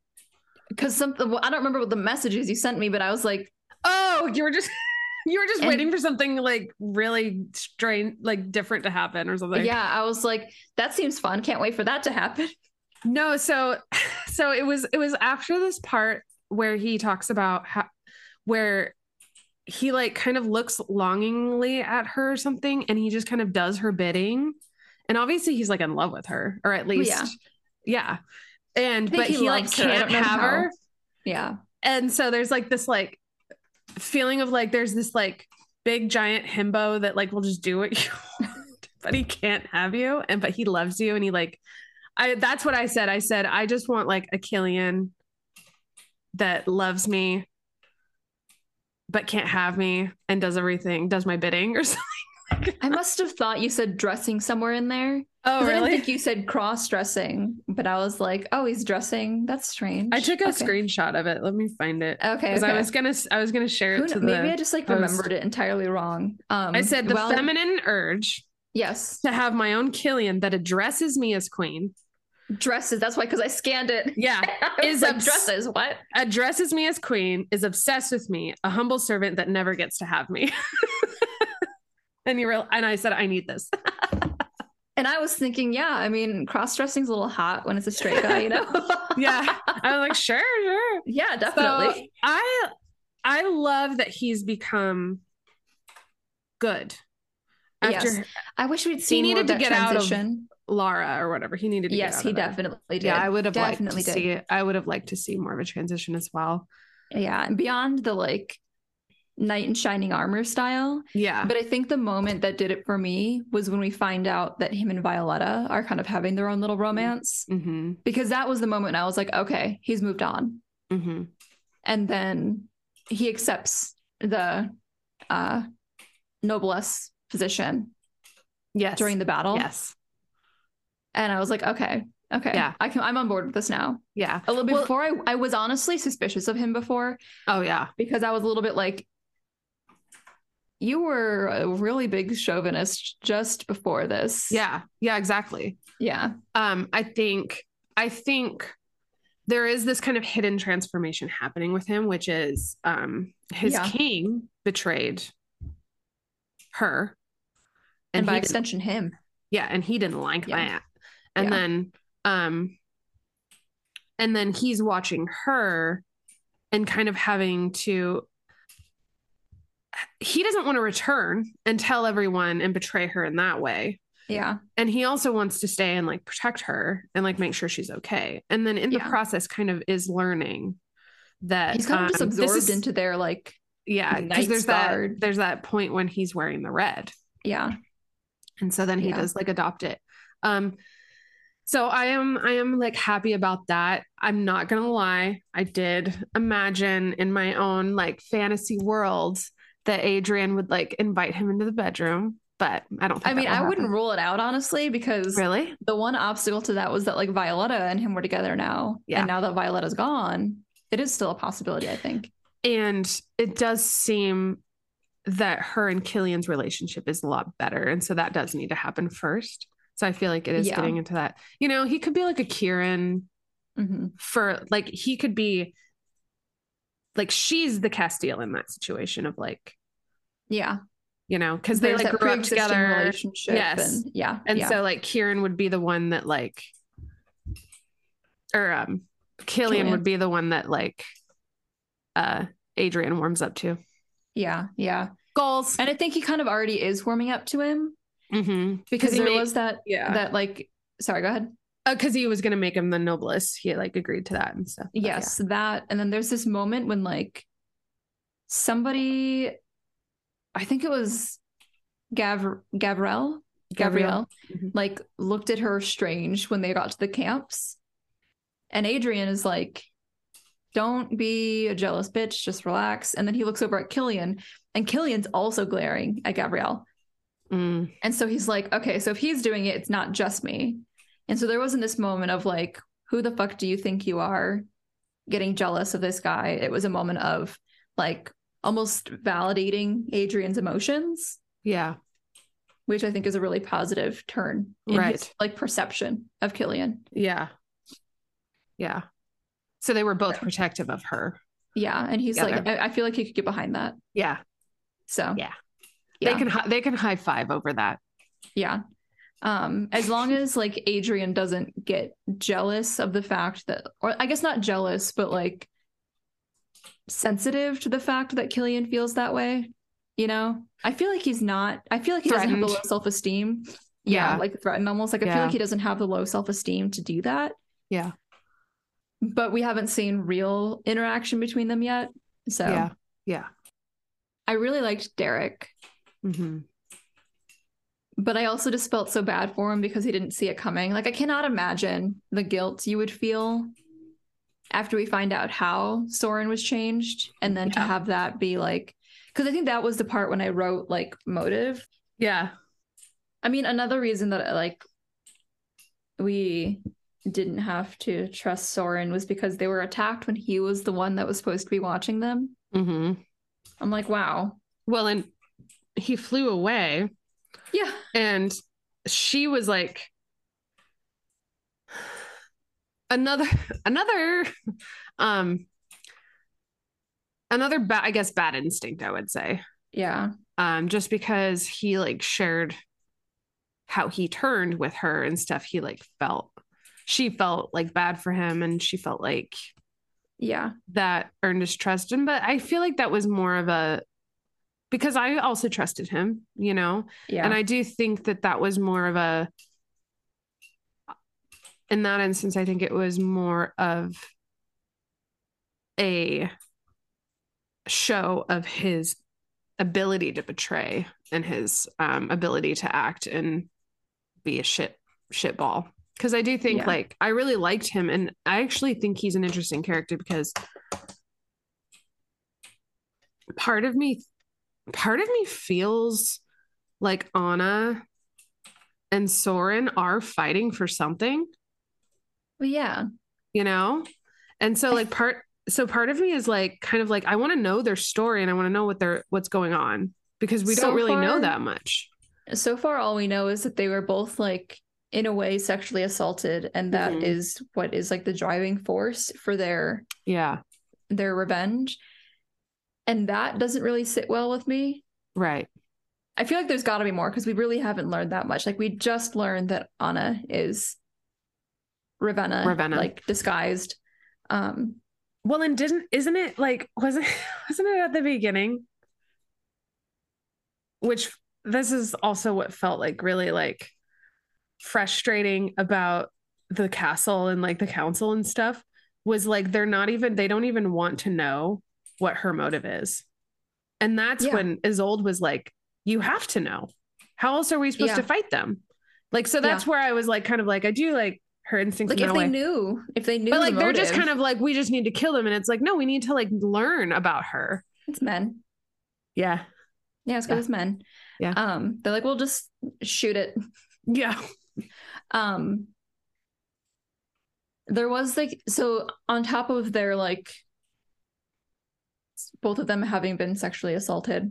Because something well, I don't remember what the messages you sent me, but I was like, Oh, you were just you were just And- waiting for something like really strange, like different to happen or something. yeah, I was like, that seems fun. Can't wait for that to happen. No, so so it was it was after this part where he talks about how where he like kind of looks longingly at her or something and he just kind of does her bidding. And obviously he's like in love with her or at least Yeah. yeah. And but he he, like her. Can't have how. her. Yeah. And so there's like this like feeling of like there's this like big giant himbo that like will just do what you want, but he can't have you. And but he loves you and he like I that's what I said. I said, I just want like a Killian that loves me but can't have me and does everything, does my bidding or something. I must have thought you said dressing somewhere in there. Oh, 'Cause I didn't think you said cross dressing, but I was like, oh, he's dressing. That's strange. I took a Okay. screenshot of it. Let me find it. Okay. Because okay. I was gonna I was gonna share Who it to maybe the I just like post. remembered it entirely wrong. Um, I said the well, feminine urge Yes, to have my own Killian that addresses me as queen. dresses. That's why, because I scanned it. Yeah. Is like, obs- dresses. What? addresses me as queen, is obsessed with me, a humble servant that never gets to have me. and you were, and I said, I need this. And I was thinking, yeah, I mean, cross dressing's a little hot when it's a straight guy, you know? yeah. I was like, sure, sure. yeah, So definitely. I I love that he's become good. After Yes. I wish we'd seen needed more of to get out of- transition. Laura or whatever, he needed to get yes, he definitely did. Yeah, I would have definitely liked to did. see it. I would have liked to see more of a transition as well. Yeah, and beyond the like knight in shining armor style. Yeah. But I think the moment that did it for me was when we find out that him and Violetta are kind of having their own little romance. mm-hmm. Because that was the moment I was like, okay, he's moved on. Mm-hmm. And then he accepts the uh noblesse position Yes. during the battle. Yes. And I was like, okay, okay. Yeah. I can I'm on board with this now. Yeah. A little bit Well- before I, I was honestly suspicious of him before Oh yeah. because I was a little bit like, you were a really big chauvinist just before this. Yeah. Yeah, exactly. Yeah. Um, I think I think there is this kind of hidden transformation happening with him, which is um his Yeah. king betrayed her. And, by extension, him. yeah, and he didn't like Yeah. that. And Yeah. then um and then he's watching her and kind of having to he doesn't want to return and tell everyone and betray her in that way Yeah. and he also wants to stay and like protect her and like make sure she's okay and then in the Yeah. process kind of is learning that He's kind of just um, absorbed is- into their like, yeah because there's that there's that point when he's wearing the red yeah. and so then he Yeah. does like adopt it um so i am i am like happy about that i'm not gonna lie i did imagine in my own like fantasy world that adrian would like invite him into the bedroom but i don't think I mean, I will wouldn't rule it out honestly because really the one obstacle to that was that like Violetta and him were together now. Yeah. And now that Violetta's gone, it is still a possibility, I think. And it does seem that her and Killian's relationship is a lot better. And so that does need to happen first. So I feel like it is Yeah. getting into that. You know, he could be like a Kieran hmm for like, he could be like, she's the Casteel in that situation of like, Yeah. you know, because they like grew up together. relationship. Yes. And yeah. And yeah. so like Kieran would be the one that like, or um, Killian Killian. would be the one that like, uh, Adrian warms up to. yeah. Yeah. Goals. And I think he kind of already is warming up to him Mm-hmm. because there made- was that, yeah. that like, sorry, go ahead. Because he was going to make him the noblest. He like agreed to that and stuff. But, yeah. Yes, that. And then there's this moment when like somebody, I think it was Gav Gabrielle, Gabrielle, Mhm. like looked at her strange when they got to the camps. And Adrian is like, don't be a jealous bitch, just relax. And then he looks over at Killian, and Killian's also glaring at Gabrielle. Mm, And so he's like, okay, so if he's doing it, it's not just me. And so there wasn't this moment of like, who the fuck do you think you are getting jealous of this guy? It was a moment of like almost validating Adrian's emotions, yeah. which I think is a really positive turn in his Right. like perception of Killian. Yeah. Yeah. So they were both protective of her. Yeah. And he's like, I, I feel like he could get behind that. Yeah. So Yeah. yeah. They can hi- they can high five over that. Yeah. Um, as long as like Adrian doesn't get jealous of the fact that, or I guess not jealous, but like sensitive to the fact that Killian feels that way, you know, I feel like he's not, I feel like he doesn't have the low self esteem. Yeah, Yeah. Like threatened almost. Like I feel like he doesn't have the low self esteem to do that, Yeah. but we haven't seen real interaction between them yet. So Yeah. Yeah. I really liked Derek. hmm but I also just felt so bad for him because he didn't see it coming. Like I cannot imagine the guilt you would feel after we find out how Sorin was changed and then to have that be like cuz I think that was the part when I wrote like motive. Yeah. I mean another reason that like we didn't have to trust Sorin was because they were attacked when he was the one that was supposed to be watching them. hmm I'm like, wow. Well, and he flew away Yeah. and she was like another another um another bad i guess bad instinct i would say Yeah. um just because he like shared how he turned with her and stuff he like felt she felt like bad for him and she felt like Yeah. that earned his trust and but i feel like that was more of a because i also trusted him you know Yeah. and I do think that that was more of a, in that instance, I think it was more of a show of his ability to betray and his um ability to act and be a shit shit ball because i do think Yeah. like i really liked him and i actually think he's an interesting character because part of me part of me feels like anna and sorin are fighting for something But yeah. you know and so like part so part of me is like kind of like i want to know their story and i want to know what they're what's going on because we So don't really know that much So far, all we know is that they were both like in a way sexually assaulted, and that Mhm. is what is like the driving force for their yeah their revenge. And that doesn't really sit well with me. right I feel like there's got to be more because we really haven't learned that much. Like we just learned that Anna is Ravenna, Ravenna. like disguised. Um, well and didn't isn't it like wasn't wasn't it at the beginning which this is also what felt like really like frustrating about the castle and like the council and stuff was like they're not even they don't even want to know what her motive is and that's Yeah. when Isolde was like you have to know how else are we supposed Yeah. to fight them like so that's where i was like kind of like i do like her instincts like if they way. knew, if they knew, but the like they're just kind of like we just need to kill them and it's like no we need to like learn about her it's men. yeah Yeah, it's because Yeah. it's men. Yeah. Um, they're like, we'll just shoot it. yeah Um, there was like so on top of their like both of them having been sexually assaulted,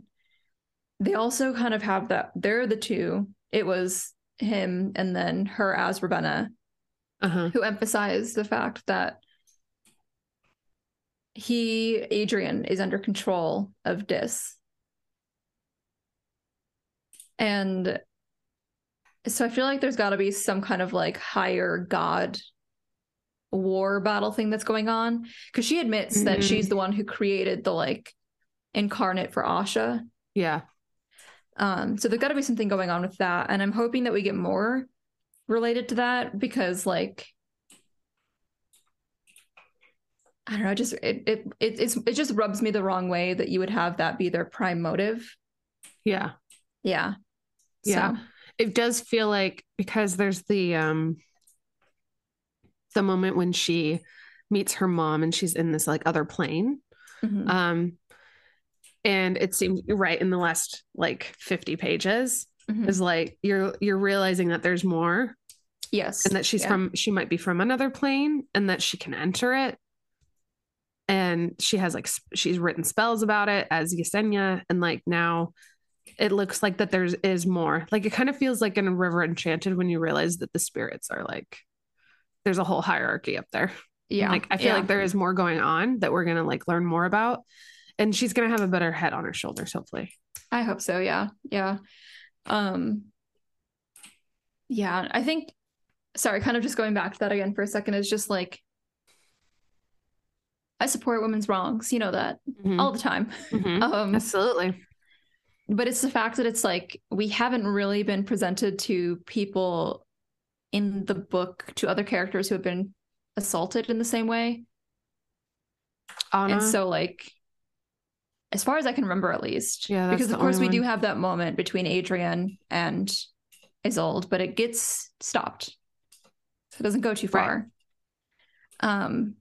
they also kind of have that they're the two. It was him and then her as Ravenna uh-huh who emphasized the fact that he, Adrian, is under control of Dis. And so I feel like there's got to be some kind of like higher god war battle thing that's going on because she admits that Mhm. she's the one who created the like incarnate for Asha. yeah Um, so there's got to be something going on with that, and I'm hoping that we get more related to that because, like, I don't know, just it it it it's, it just rubs me the wrong way that you would have that be their prime motive. yeah Yeah, Yeah. So, it does feel like because there's the um the moment when she meets her mom and she's in this like other plane mhm. um and it seems right in the last like 50 pages Mhm. is like you're you're realizing that there's more yes, and that she's Yeah. from she might be from another plane and that she can enter it and she has like she's written spells about it as Yesenia and like now it looks like that there's is more like it kind of feels like in a river enchanted when you realize that the spirits are like there's a whole hierarchy up there yeah. like i feel yeah. like there is more going on that we're gonna like learn more about and she's gonna have a better head on her shoulders hopefully I hope so. Yeah. Yeah. Um yeah, I think sorry, kind of just going back to that again for a second is just like I support women's wrongs, you know that all the time. Mhm. Um absolutely but it's the fact that it's like we haven't really been presented to people in the book to other characters who have been assaulted in the same way. Anna, And so like as far as I can remember at least. Yeah, because of course we do have that moment between Adrian and Isolde, but it gets stopped. So it doesn't go too Right. far. Um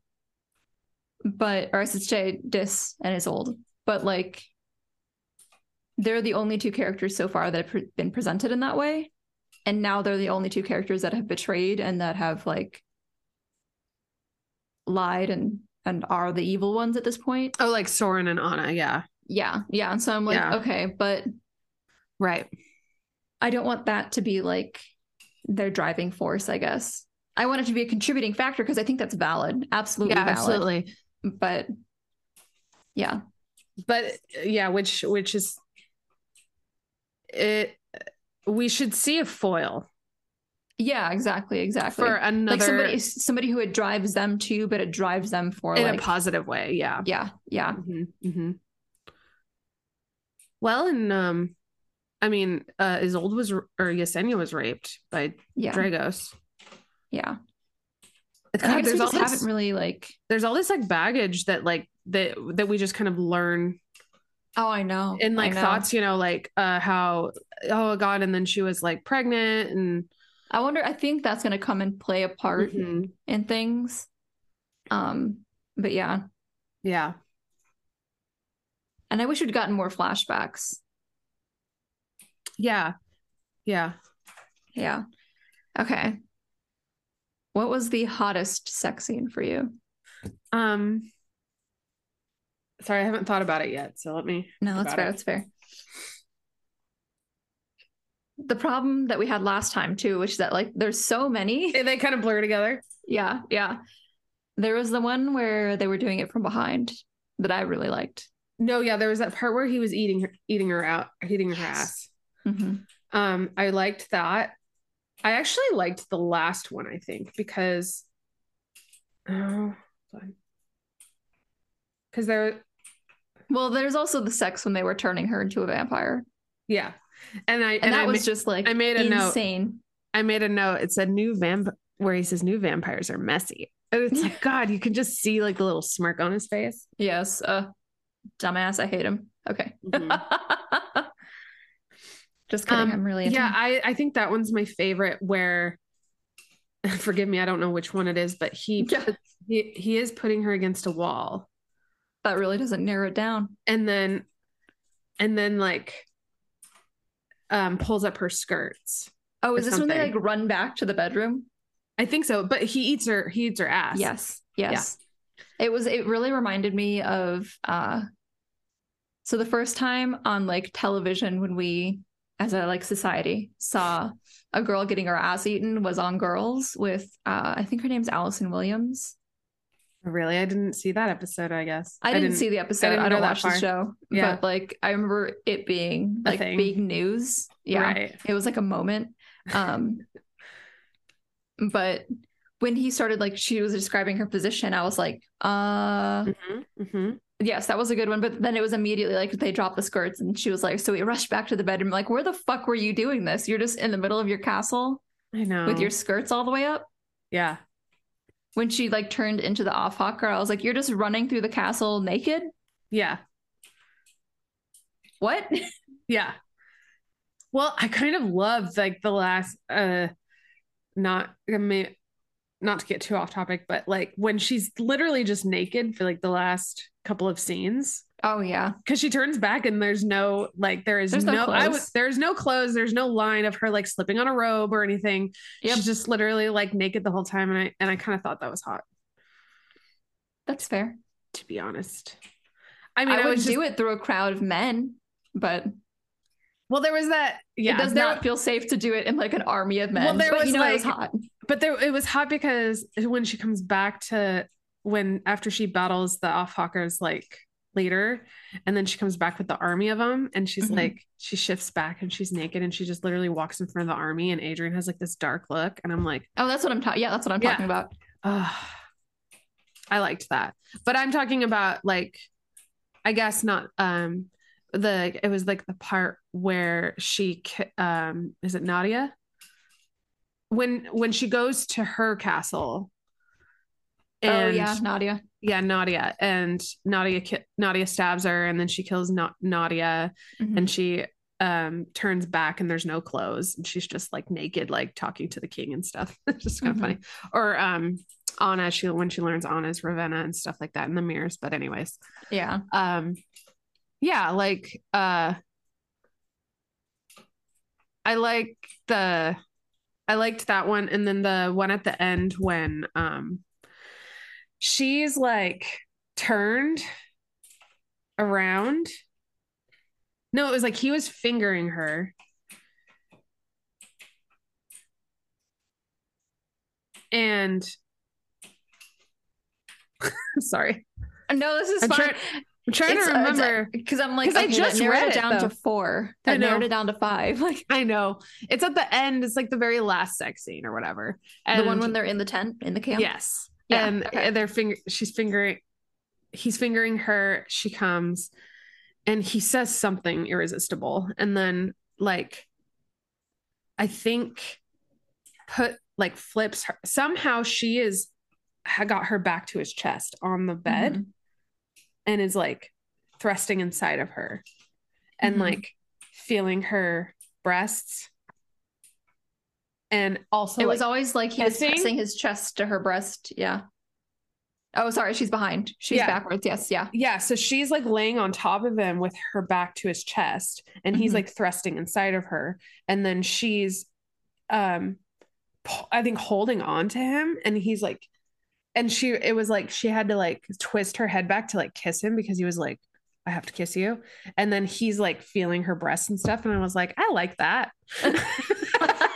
but or I should say Dis and Isolde. But like they're the only two characters so far that have been presented in that way. And now they're the only two characters that have betrayed and that have like lied and and are the evil ones at this point. oh like sorin and anna yeah Yeah, yeah. And so I'm like, Yeah. okay, but right I don't want that to be like their driving force, I guess. I want it to be a contributing factor because I think that's valid. Absolutely yeah valid. absolutely But yeah. but yeah which which is it we should see a foil Yeah, exactly, exactly. for another like somebody somebody who it drives them to, but it drives them for in like a positive way yeah Yeah, yeah. Mhm, mhm. well and um i mean uh isolde was or yesenia was raped by Yeah. dragos Yeah. It's I God, we there's all this haven't really like there's all this like baggage that like that that we just kind of learn Oh, I know. in I like know. thoughts, you know, like uh how oh god, and then she was like pregnant and I wonder. I think that's gonna come and play a part Mhm. in things. Um, but yeah, yeah. and I wish we'd gotten more flashbacks. Yeah. Yeah. Yeah. Okay. What was the hottest sex scene for you? Um sorry, I haven't thought about it yet. So let me No, that's fair. it. That's fair. The problem that we had last time too, which is that like there's so many. They, they kind of blur together. Yeah, yeah. There was the one where they were doing it from behind that I really liked. No, yeah, there was that part where he was eating her eating her out, eating her Yes. ass. Mhm. Um, I liked that. I actually liked the last one, I think, because oh, because there, Well, there's also the sex when they were turning her into a vampire, yeah, and I and, and, that I, was ma- just like I made a note. insane. I made a note. It said new vamp where he says new vampires are messy. And it's like God, you can just see like the little smirk on his face. Yes, uh, dumbass. I hate him. Okay. Mhm. just kidding. Um, I'm really yeah, him. I I think that one's my favorite. Where, forgive me, I don't know which one it is, but he Yeah. he he is putting her against a wall, That really doesn't narrow it down. and then and then like um pulls up her skirts. Oh, is this when they like run back to the bedroom? I think so, but he eats her he eats her ass. Yes. Yes. It was it really reminded me of uh so the first time on like television when we as a like society saw a girl getting her ass eaten was on Girls with uh I think her name's Allison Williams. Really, I didn't see that episode. I guess I didn't, see the episode. didn't I, don't that watch the show. Yeah. But like I remember it being like big news. Yeah. Right. It was like a moment. Um but when he started like she was describing her position, I was like, uh Mhm, mhm. yes, that was a good one. But then it was immediately like they dropped the skirts and she was like, so we rushed back to the bedroom. Like, where the fuck were you doing this? You're just in the middle of your castle I know. with your skirts all the way up. yeah. When she like turned into the aufhocker, I was like, you're just running through the castle naked? Yeah. What? Yeah. Well, I kind of loved like the last uh not I mean not to get too off topic, but like when she's literally just naked for like the last couple of scenes. Oh yeah. Because she turns back and there's no like there is There's no no, I was there's no clothes, there's no line of her like slipping on a robe or anything. Yep. She's just literally like naked the whole time and I and I kind of thought that was hot, That's fair. to be honest. I I, mean, I, would just, do it through a crowd of men, but well, there was that yeah, it does there- not feel safe to do it in like an army of men. Well, there but was, you know it was like- hot. but there it was hot because when she comes back to when after she battles the aufhockers like later and then she comes back with the army of them and she's Mhm. like she shifts back and she's naked and she just literally walks in front of the army and adrian has like this dark look and i'm like Oh, that's what I'm talking. Yeah, that's what I'm Yeah. talking about. oh i liked that but i'm talking about like i guess not um the it was like the part where she um is it nadia when when she goes to her castle oh and yeah, Nadia. yeah nadia and nadia ki- nadia stabs her and then she kills Na- nadia Mhm. and she um turns back and there's no clothes and she's just like naked like talking to the king and stuff it's just kind of Mhm. funny or um anna she when she learns anna's ravenna and stuff like that in the mirrors but anyways yeah. um yeah like uh i like the i liked that one and then the one at the end when um she's like turned around no it was like he was fingering her and sorry No, this is I'm fine. i'm trying to uh, remember uh, because I'm like, 'Cause I okay, just that narrowed it down though. to four. I know. narrowed it down to five. Like I know. It's at the end. It's like the very last sex scene or whatever. And the one when they're in the tent in the camp. yes, Yeah, and okay. they're finger. She's fingering. He's fingering her. She comes, and he says something irresistible, and then like, I think, put like flips her somehow. She is got her back to his chest on the bed, Mhm. and is like thrusting inside of her and Mhm. like feeling her breasts. And also it was always like he was kissing? pressing his chest to her breast. Yeah. Oh, sorry, she's behind. She's Yeah. backwards. Yes, yeah. yeah, so she's like laying on top of him with her back to his chest and he's Mhm. like thrusting inside of her and then she's um I think holding on to him and he's like and she it was like she had to like twist her head back to like kiss him because he was like I have to kiss you and then he's like feeling her breasts and stuff and I was like I like that.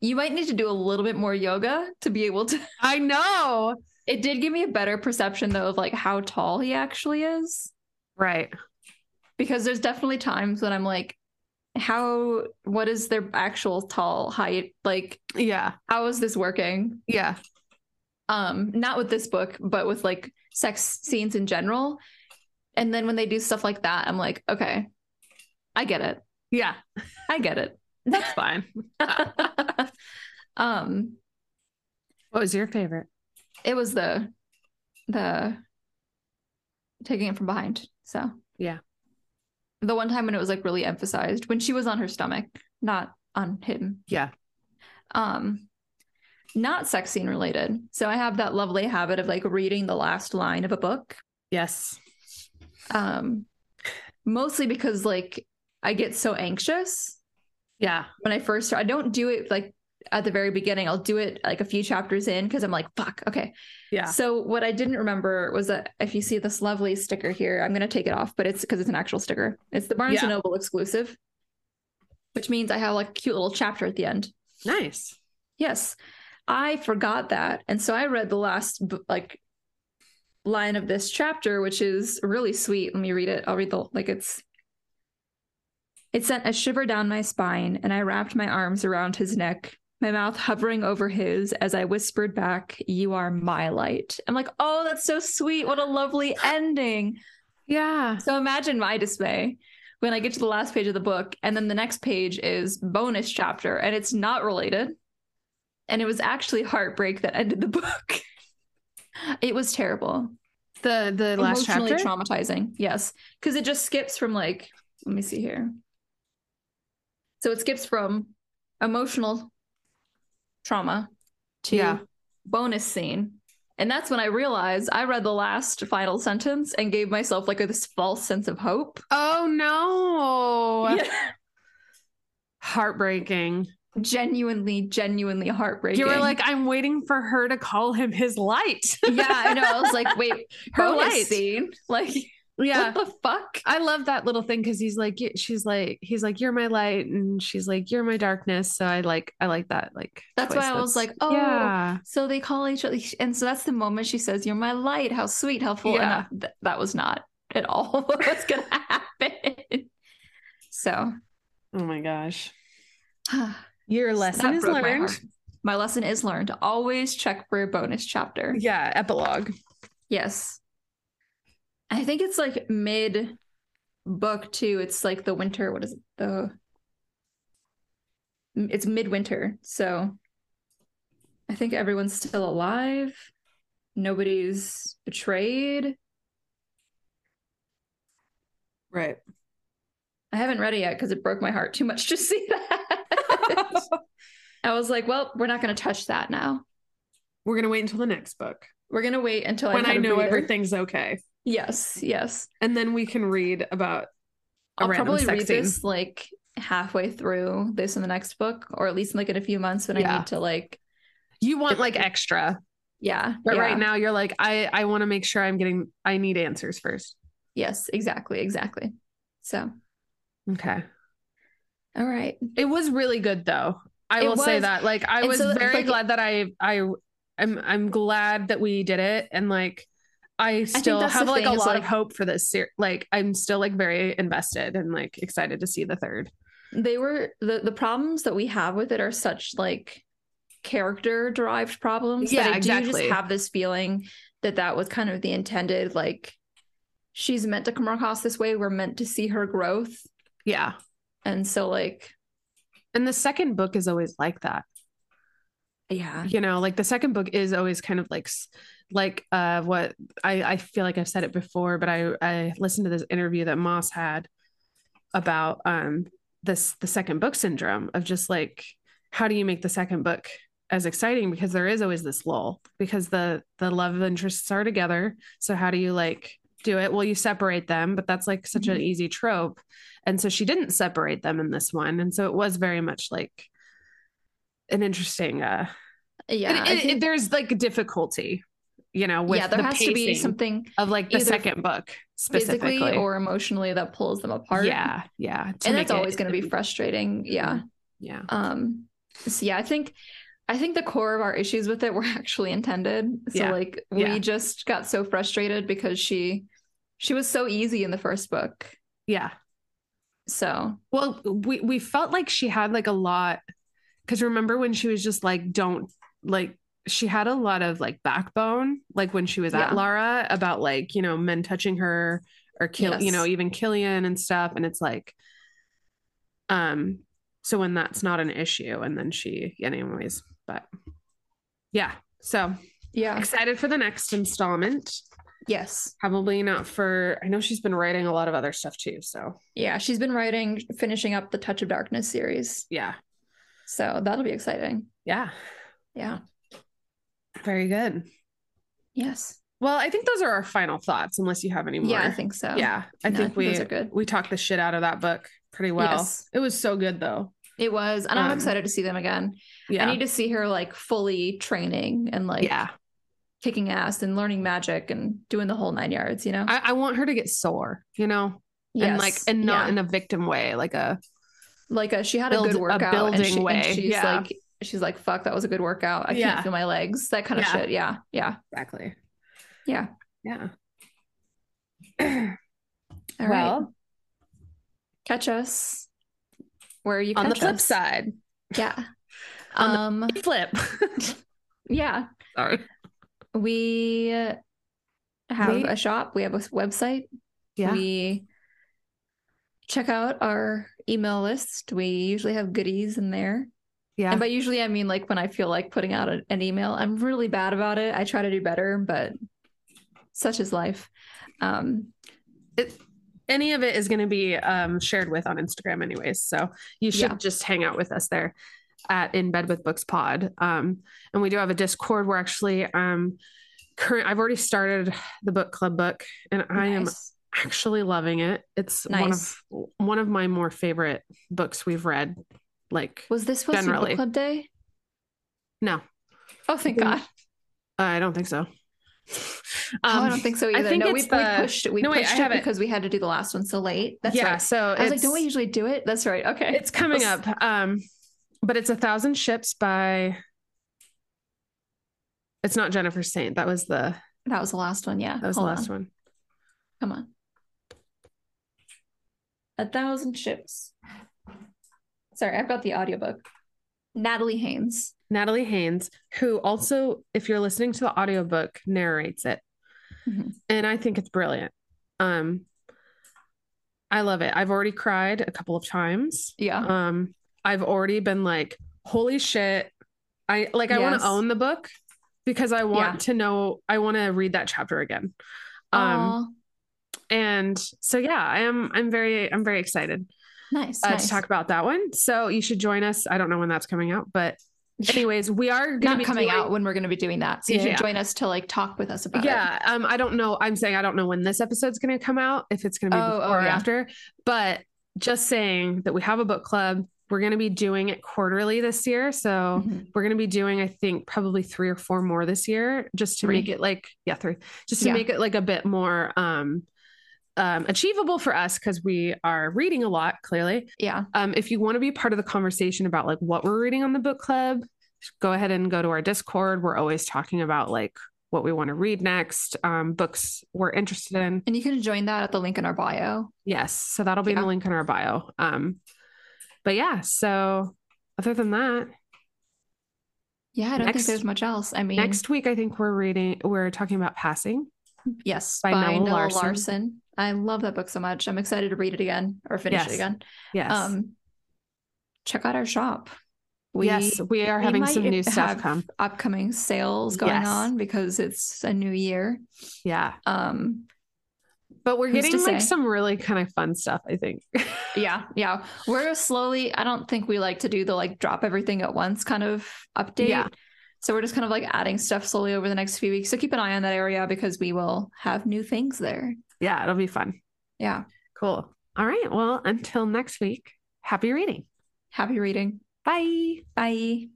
you might need to do a little bit more yoga to be able to. I know. It did give me a better perception though of like how tall he actually is. Right. Because there's definitely times when I'm like, how, what is their actual tall height? Like, Yeah. how is this working? Yeah. Um, not with this book, but with like sex scenes in general. And then when they do stuff like that, I'm like, okay, I get it. Yeah. I get it. That's fine. um, What was your favorite? it was the the taking it from behind. So Yeah. the one time when it was like really emphasized when she was on her stomach, not on him. Yeah. Um, not sex scene related. So I have that lovely habit of like reading the last line of a book. Yes. Um, mostly because like I get so anxious Yeah. when I first start. I don't do it like at the very beginning. I'll do it like a few chapters in because I'm like, fuck, okay. Yeah. So what I didn't remember was that if you see this lovely sticker here, I'm gonna take it off, but it's because it's an actual sticker. It's the Barnes Yeah. and Noble exclusive, which means I have like a cute little chapter at the end. Nice. Yes, I forgot that, and so I read the last like line of this chapter, which is really sweet. Let me read it. I'll read the like it's. It sent a shiver down my spine, and I wrapped my arms around his neck, my mouth hovering over his as I whispered back, You are my light. I'm like, Oh, that's so sweet. What a lovely ending. Yeah. So imagine my dismay when I get to the last page of the book, and then the next page is bonus chapter, and it's not related. And it was actually heartbreak that ended the book. it was terrible. The the last chapter. traumatizing. Yes. Because it just skips from like, let me see here. So it skips from emotional trauma to Yeah. bonus scene. And that's when I realized I read the last final sentence and gave myself like a, this false sense of hope. oh no. Yeah. Heartbreaking. Genuinely, genuinely heartbreaking. You were like, I'm waiting for her to call him his light. yeah, I know. I was like, wait, Her bonus light. scene? Like, yeah. what the fuck? I love that little thing because he's like, she's like, he's like, you're my light, and she's like, you're my darkness. So I like, I like that. Like, That's choice. why I was like, oh, yeah, So they call each other, and so that's the moment she says, "You're my light." How sweet, how full. Yeah. And that, that was not at all what was going to happen. So oh my gosh, that your lesson is broke my learned. My lesson is learned. Always check for a bonus chapter. Yeah, epilogue. Yes, I think it's like mid book too. It's like the winter. What is it? The it's midwinter, so I think everyone's still alive. Nobody's betrayed. Right. I haven't read it yet because it broke my heart too much to see that. I was like, well, we're not going to touch that now. We're gonna wait until the next book We're going to wait until when I a know everything's okay, Yes, yes. and then we can read about. a I'll probably read scene. this like halfway through this in the next book, or at least like in a few months when I need to like, You want like extra, yeah. but yeah. right now you're like, I I want to make sure I'm getting. I need answers first. Yes, exactly, exactly. So, Okay. all right. It was really good though. I It will say that. Like I And was so, very like- glad that I I I'm I'm glad that we did it and like I still that's have like a lot of hope for this ser- like I'm still like very invested and like excited to see the third. They were the the problems that we have with it are such like character derived problems. Yeah, I do exactly. just have this feeling that that was kind of the intended like she's meant to come across this way. We're meant to see her growth, Yeah. and so like And the second book is always like that. Yeah, You know, like the second book is always kind of like like uh what I I feel like I've said it before, but I I listened to this interview that Moss had about um this the second book syndrome of just like how do you make the second book as exciting? Because there is always this lull because the the love interests are together. So how do you like do it? Well you separate them but that's like such mm-hmm. an easy trope. And so she didn't separate them in this one. And so it was very much like an interesting uh yeah it, it, think, it, there's like difficulty you know with yeah there the has to be something of like the second book specifically physically or emotionally that pulls them apart yeah yeah and that's always going to be frustrating yeah yeah um so yeah i think I think the core of our issues with it were actually intended. So yeah. like we yeah. just got so frustrated because she she was so easy in the first book. Yeah. So well, we we felt like she had like a lot because remember when she was just like, don't like she had a lot of like backbone, like when she was yeah. at Lara about like, you know, men touching her or kill, yes. you know, even Killian and stuff. And it's like, um, so when that's not an issue, and then she, anyways, but yeah. So yeah, excited for the next installment. Yes. Probably not for I know she's been writing a lot of other stuff too, so. Yeah, she's been writing finishing up the Touch of Darkness series. Yeah. So, that'll be exciting. Yeah. Yeah. Very good. Yes. Well, I think those are our final thoughts unless you have any more. Yeah, I think so. Yeah. I no, think we those are good. we talked the shit out of that book pretty well. Yes. It was so good though. It was, and um, I'm excited to see them again. Yeah. I need to see her like fully training and like yeah kicking ass and learning magic and doing the whole nine yards, you know? I, I want her to get sore, you know? Yes. And like, and not yeah. in a victim way, like a, like a, she had build, a good workout. A building and she, way. And she's yeah. like, she's like, fuck, that was a good workout. I yeah. can't feel my legs, that kind of shit. Yeah. Yeah. Exactly. Yeah. Yeah. All well, right. Catch us where you on the flip us. side. Yeah. on um, flip. yeah. Sorry. We have we, a shop. We have a website. Yeah. We check out our email list. We usually have goodies in there. Yeah. And by usually, I mean like when I feel like putting out a, an email. I'm really bad about it. I try to do better, but such is life. Um, it, any of it is going to be um, shared with on Instagram, anyways. So you should yeah. just hang out with us there at In Bed with Books Pod. Um, and we do have a Discord. We're actually um, current. I've already started the book club book, and nice. I am actually loving it. It's nice. one of one of my more favorite books we've read. Like, was this supposed generally. to be book club day? No. Oh, thank God. I don't think so. Um, oh, I don't um, think so either. Think no, we, the... we pushed it. We no, pushed wait, it because we had to do the last one so late. That's yeah. Right. So I was like, don't we usually do it? That's right. Okay. It's coming up. Um, but it's a thousand ships by it's not Jennifer Saint. That was the that was the last one. Yeah. That was Hold the last on. one. Come on. A thousand ships. Sorry, I've got the audiobook. Natalie Haynes. Natalie Haynes, who also, if you're listening to the audiobook, narrates it. Mm-hmm. And I think it's brilliant. Um I love it. I've already cried a couple of times. Yeah. Um I've already been like, holy shit. I like, I want to own the book because I want yeah. to know, I want to read that chapter again. Um, and so, yeah, I am, I'm very, I'm very excited. Nice, uh, nice. To talk about that one. So you should join us. I don't know when that's coming out, but anyways we are not coming doing... out when we're going to be doing that so you yeah, should yeah. join us to like talk with us about yeah, it yeah um i don't know i'm saying i don't know when this episode's going to come out if it's going to be oh, oh before oh, or after but just saying that we have a book club we're going to be doing it quarterly this year. So mm-hmm. we're going to be doing, I think, probably three or four more this year just to three. make it like, yeah, three, just to make it like a bit more um, um, achievable for us because we are reading a lot, clearly. Yeah. Um, if you want to be part of the conversation about like what we're reading on the book club, go ahead and go to our Discord. We're always talking about like what we want to read next, um, books we're interested in. And you can join that at the link in our bio. Yes. So that'll be yeah. the link in our bio. Um, but yeah, so other than that, yeah, I don't next, think there's much else. I mean, next week I think we're reading, we're talking about passing. Yes, by, by Nella, Larsen. Larsen. I love that book so much. I'm excited to read it again or finish yes. it again. Yes. Um, check out our shop. We, yes, we are we having some new stuff come. upcoming sales going Yes. on because it's a new year. Yeah. Um, But we're getting like say? some really kind of fun stuff, I think. yeah, yeah. We're slowly, I don't think we like to do the like drop everything at once kind of update. Yeah. So we're just kind of like adding stuff slowly over the next few weeks. So keep an eye on that area because we will have new things there. Yeah, it'll be fun. Yeah. Cool. All right. Well, until next week, happy reading. Happy reading. Bye. Bye.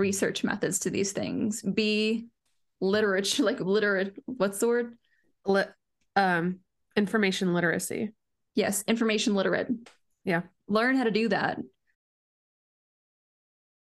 Research methods to these things. Be literate, like literate. What's the word? Um, information literacy. Yes, information literate. Yeah. Learn how to do that.